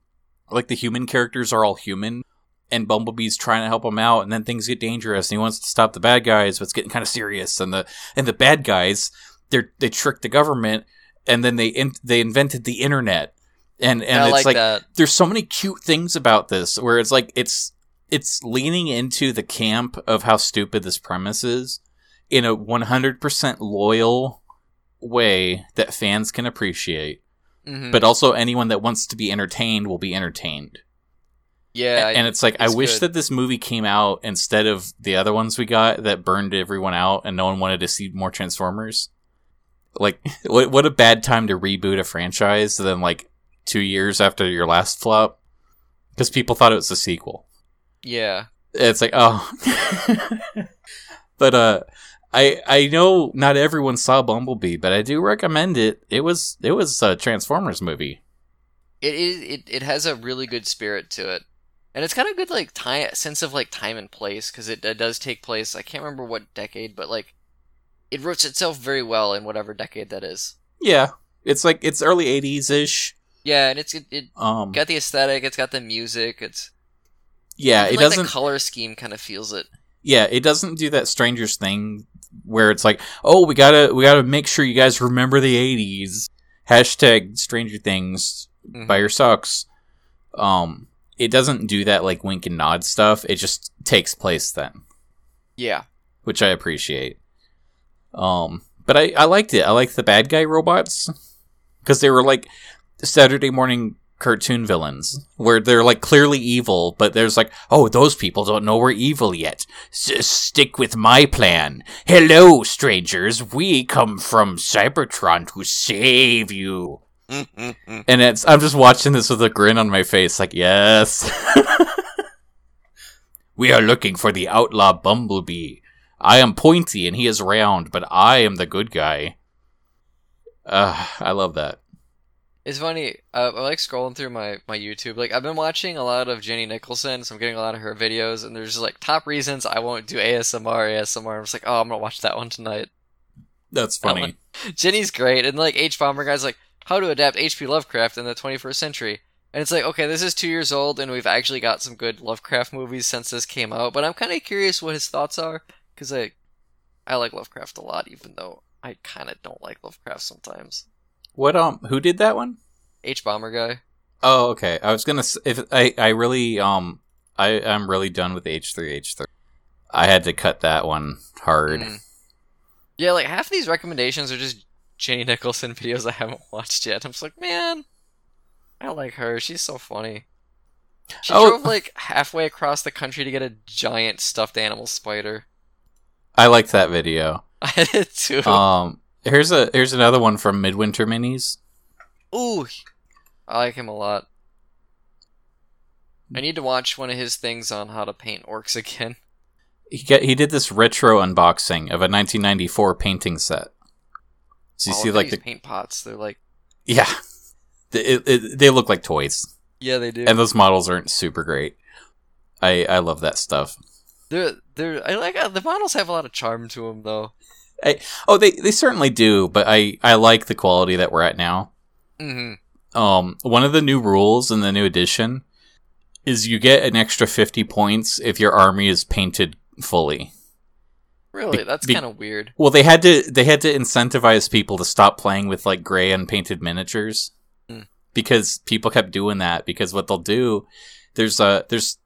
Speaker 1: like the human characters are all human, and Bumblebee's trying to help him out, and then things get dangerous, and he wants to stop the bad guys, but it's getting kind of serious, and the and the bad guys, they they tricked the government, and then they in, they invented the internet, and and
Speaker 2: I
Speaker 1: it's
Speaker 2: like,
Speaker 1: like
Speaker 2: that.
Speaker 1: there's so many cute things about this where it's like it's it's leaning into the camp of how stupid this premise is in a 100% loyal way that fans can appreciate
Speaker 2: Mhm.
Speaker 1: but also anyone that wants to be entertained will be entertained
Speaker 2: yeah,
Speaker 1: and it's like
Speaker 2: it's
Speaker 1: i wish
Speaker 2: good.
Speaker 1: that this movie came out instead of the other ones we got that burned everyone out and no one wanted to see more transformers like what, what a bad time to reboot a franchise than like two years after your last flop because people thought it was a sequel
Speaker 2: yeah.
Speaker 1: it's like oh but uh i i know not everyone saw bumblebee but i do recommend it it was it was a transformers movie
Speaker 2: It is. It, it has a really good spirit to it, and it's kind of good like time sense of like time and place because it, it does take place. I can't remember what decade, but like it roots itself very well in whatever decade that is.
Speaker 1: yeah it's like it's early 80s ish
Speaker 2: Yeah, and it's it, it
Speaker 1: um
Speaker 2: got the aesthetic. It's got the music. It's
Speaker 1: yeah it
Speaker 2: like,
Speaker 1: doesn't
Speaker 2: The color scheme kind of feels it.
Speaker 1: yeah it doesn't do that strangers thing where it's like oh we gotta we gotta make sure you guys remember the 80s hashtag stranger things
Speaker 2: Mhm.
Speaker 1: by your socks um it doesn't do that like wink and nod stuff it just takes place then
Speaker 2: Yeah,
Speaker 1: which i appreciate um but i i liked it i liked the bad guy robots because they were like saturday morning cartoon villains where they're like clearly evil but there's like oh those people don't know we're evil yet. S- stick with my plan. Hello strangers. We come from cybertron to save you. And it's i'm just watching this with a grin on my face like yes. We are looking for the outlaw bumblebee. I am pointy and he is round but i am the good guy. Uh, i love that
Speaker 2: it's funny. Uh, I like scrolling through my my YouTube. Like I've been watching a lot of Jenny Nicholson, so I'm getting a lot of her videos. And there's just like top reasons I won't do ASMR. ASMR. I'm just like, oh, I'm gonna watch that one tonight.
Speaker 1: that's funny
Speaker 2: Jenny's great, and like hbomberguy's like how to adapt H.P. Lovecraft in the 21st century, and it's like okay, this is two years old, and we've actually got some good Lovecraft movies since this came out. But I'm kind of curious what his thoughts are because I I like Lovecraft a lot, even though I kind of don't like Lovecraft sometimes.
Speaker 1: What um who did that one
Speaker 2: hbomberguy.
Speaker 1: Oh, okay. I was gonna. If I, I really, um, I, I'm really done with H three H three. I had to cut that one hard.
Speaker 2: Mm. Yeah, like half of these recommendations are just Jenny Nicholson videos I haven't watched yet. I'm just like, man, I like her. She's so funny. She
Speaker 1: Oh.
Speaker 2: drove like halfway across the country to get a giant stuffed animal spider.
Speaker 1: I liked that video.
Speaker 2: I did too.
Speaker 1: Um, here's a here's another one from Midwinter Minis.
Speaker 2: Ooh, I like him a lot. I need to watch one of his things on how to paint orcs again.
Speaker 1: He get he did this retro unboxing of a 1994 painting set. So you
Speaker 2: Oh,
Speaker 1: see like the
Speaker 2: paint pots. They're like
Speaker 1: yeah, It, it, they look like toys,
Speaker 2: Yeah, they do.
Speaker 1: and those models aren't super great. I I love that stuff.
Speaker 2: they're they're I like uh, the models have a lot of charm to them though.
Speaker 1: Oh, they they certainly do, but I I like the quality that we're at now.
Speaker 2: hmm
Speaker 1: Um, one of the new rules in the new edition is you get an extra fifty points if your army is painted fully.
Speaker 2: Really, that's kind of weird.
Speaker 1: Well, they had to they had to incentivize people to stop playing with like gray unpainted miniatures
Speaker 2: Hmm.
Speaker 1: because people kept doing that. Because what they'll do, there's a there's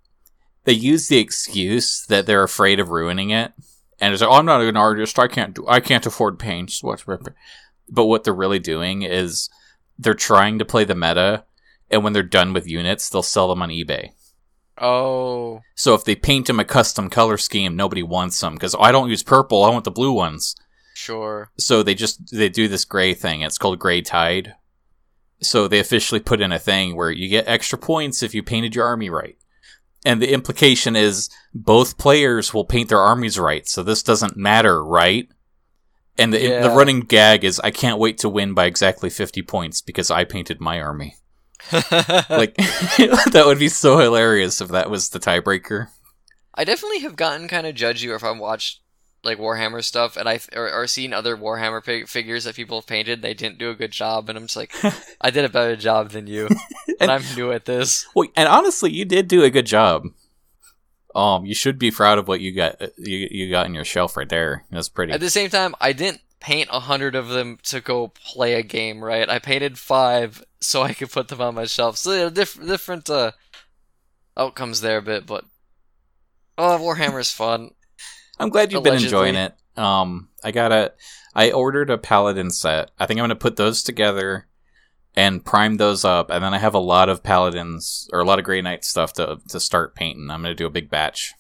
Speaker 1: they use the excuse that they're afraid of ruining it, and it's like, oh, I'm not an artist, I can't do I can't afford paints. whatever. But what they're really doing is they're trying to play the meta, and when they're done with units, they'll sell them on eBay.
Speaker 2: Oh,
Speaker 1: So if they paint them a custom color scheme, nobody wants them because I don't use purple. I want the blue ones
Speaker 2: sure.
Speaker 1: so they just they do this gray thing it's called gray tide so they officially put in a thing where you get extra points if you painted your army right and the implication is both players will paint their armies right so this doesn't matter right? And the, the running gag is i can't wait to win by exactly 50 points because i painted my army. Like that would be so hilarious if that was the tiebreaker.
Speaker 2: I definitely have gotten kind of judgy if I've watched like Warhammer stuff and I or, or seen other Warhammer fig- figures that people have painted. They didn't do a good job, and I'm just like, I did a better job than you, and I'm new at this.
Speaker 1: Well, and honestly, you did do a good job. Um, you should be proud of what you got. You you got in your shelf right there. That's pretty.
Speaker 2: At the same time, I didn't paint a hundred of them to go play a game, right? I painted five so I could put them on my shelf. So there are diff- different uh, outcomes there a bit, but oh, Warhammer's fun.
Speaker 1: I'm glad you've been enjoying it. Um, I got a. I ordered a paladin set. I think I'm gonna put those together and prime those up, and then I have a lot of paladins or a lot of Grey Knight stuff to to start painting. I'm gonna do a big batch.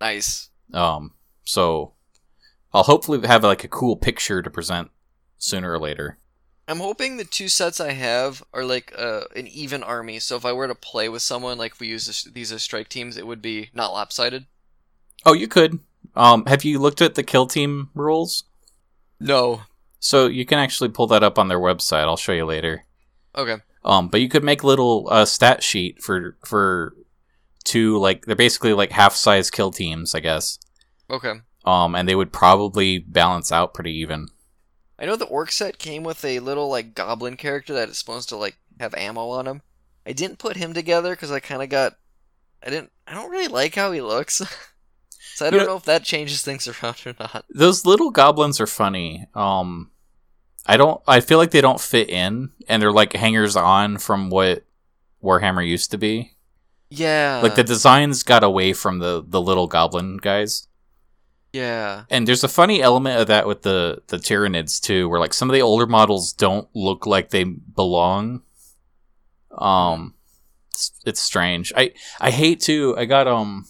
Speaker 2: Nice.
Speaker 1: Um, so I'll hopefully have like a cool picture to present sooner or later.
Speaker 2: I'm hoping the two sets I have are like uh, an even army. So if I were to play with someone, like if we use this, these as strike teams, it would be not lopsided.
Speaker 1: Oh, you could. Um, have you looked at the kill team rules?
Speaker 2: No.
Speaker 1: So you can actually pull that up on their website. I'll show you later.
Speaker 2: Okay.
Speaker 1: Um, but you could make little uh, stat sheet for for two like they're basically like half size kill teams, I guess.
Speaker 2: Okay.
Speaker 1: Um, and they would probably balance out pretty even.
Speaker 2: I know the orc set came with a little like goblin character that is supposed to like have ammo on him. I didn't put him together because I kind of got. I didn't. I don't really like how he looks. so I don't
Speaker 1: know-
Speaker 2: know if that changes things around or not.
Speaker 1: Those little goblins are funny. Um, I don't. I feel like they don't fit in, and they're like hangers on from what Warhammer used to be.
Speaker 2: Yeah.
Speaker 1: Like the designs got away from the the little goblin guys.
Speaker 2: Yeah.
Speaker 1: And there's a funny element of that with the the Tyranids too, where like some of the older models don't look like they belong. Um, it's, it's strange. I I hate to. I got um,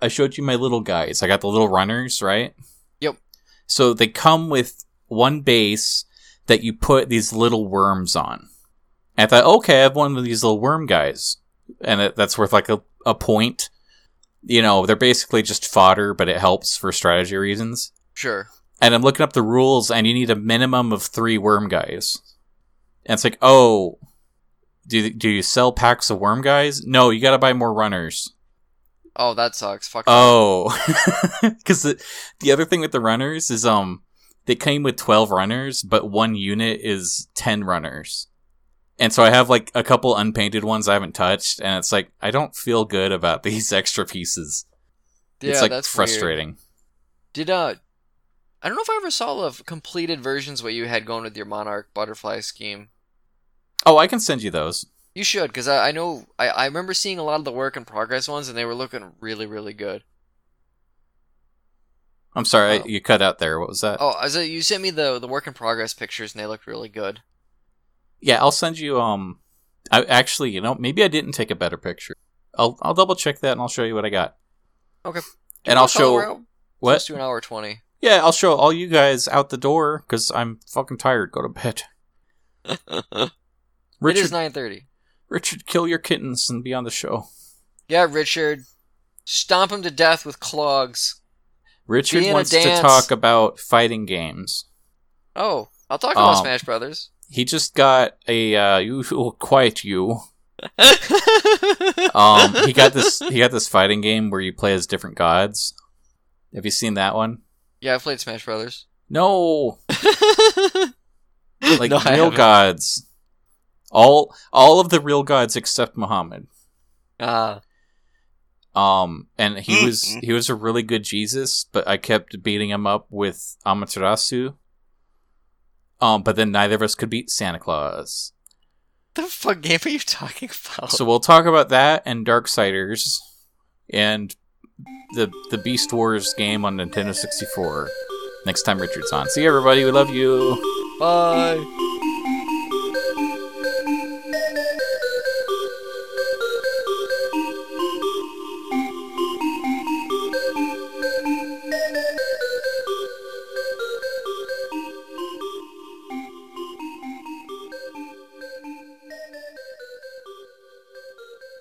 Speaker 1: I showed you my little guys. I got the little runners, right?
Speaker 2: Yep.
Speaker 1: So they come with one base that you put these little worms on. And I thought, okay, I have one of these little worm guys, and it, that's worth like a, a point. You know, they're basically just fodder, but it helps for strategy reasons.
Speaker 2: Sure.
Speaker 1: And I'm looking up the rules, and you need a minimum of three worm guys. And it's like, oh, do do you sell packs of worm guys? No, you got to buy more runners.
Speaker 2: Oh, that sucks. Fuck.
Speaker 1: Oh, because the, the other thing with the runners is um they came with twelve runners, but one unit is ten runners, and so I have like a couple unpainted ones I haven't touched, and it's like I don't feel good about these extra pieces.
Speaker 2: yeah,
Speaker 1: it's like
Speaker 2: that's weird.
Speaker 1: frustrating.
Speaker 2: Did uh, I don't know if I ever saw the completed versions what you had going with your Monarch butterfly scheme.
Speaker 1: Oh, I can send you those.
Speaker 2: You should, because I, I know I, I remember seeing a lot of the work in progress ones, and they were looking really really good.
Speaker 1: I'm sorry, I,
Speaker 2: Oh.
Speaker 1: you cut out there. What was that?
Speaker 2: Oh, as a, you sent me the the work in progress pictures, and they looked really good.
Speaker 1: Yeah, I'll send you. Um, I actually, you know, maybe I didn't take a better picture. I'll I'll double check that and I'll show you what I got.
Speaker 2: Okay.
Speaker 1: And I'll show what.
Speaker 2: close to an hour twenty.
Speaker 1: Yeah, I'll show all you guys out the door because I'm fucking tired. Go to bed.
Speaker 2: it
Speaker 1: Richard,
Speaker 2: is nine thirty.
Speaker 1: Richard, kill your kittens and be on the show.
Speaker 2: Yeah, Richard, stomp him to death with clogs.
Speaker 1: Richard
Speaker 2: Be in a
Speaker 1: wants to talk about fighting games.
Speaker 2: Oh, I'll talk about
Speaker 1: Um,
Speaker 2: Smash Brothers.
Speaker 1: he just got a uh, you oh, quiet you. Um, he got this he got this fighting game where you play as different gods. Have you seen that one?
Speaker 2: yeah, I played Smash Brothers.
Speaker 1: No, like
Speaker 2: No, I
Speaker 1: real
Speaker 2: haven't.
Speaker 1: gods. All all of the real gods except Muhammad.
Speaker 2: Ah,
Speaker 1: Um, and he was
Speaker 2: Mm-hmm.
Speaker 1: he was a really good Jesus, but I kept beating him up with Amaterasu. Um, but then neither of us could beat Santa Claus.
Speaker 2: the fuck game are you talking about?
Speaker 1: So we'll talk about that and Darksiders and the the Beast Wars game on Nintendo 64 next time Richard's on. See you everybody, we love you.
Speaker 2: Bye.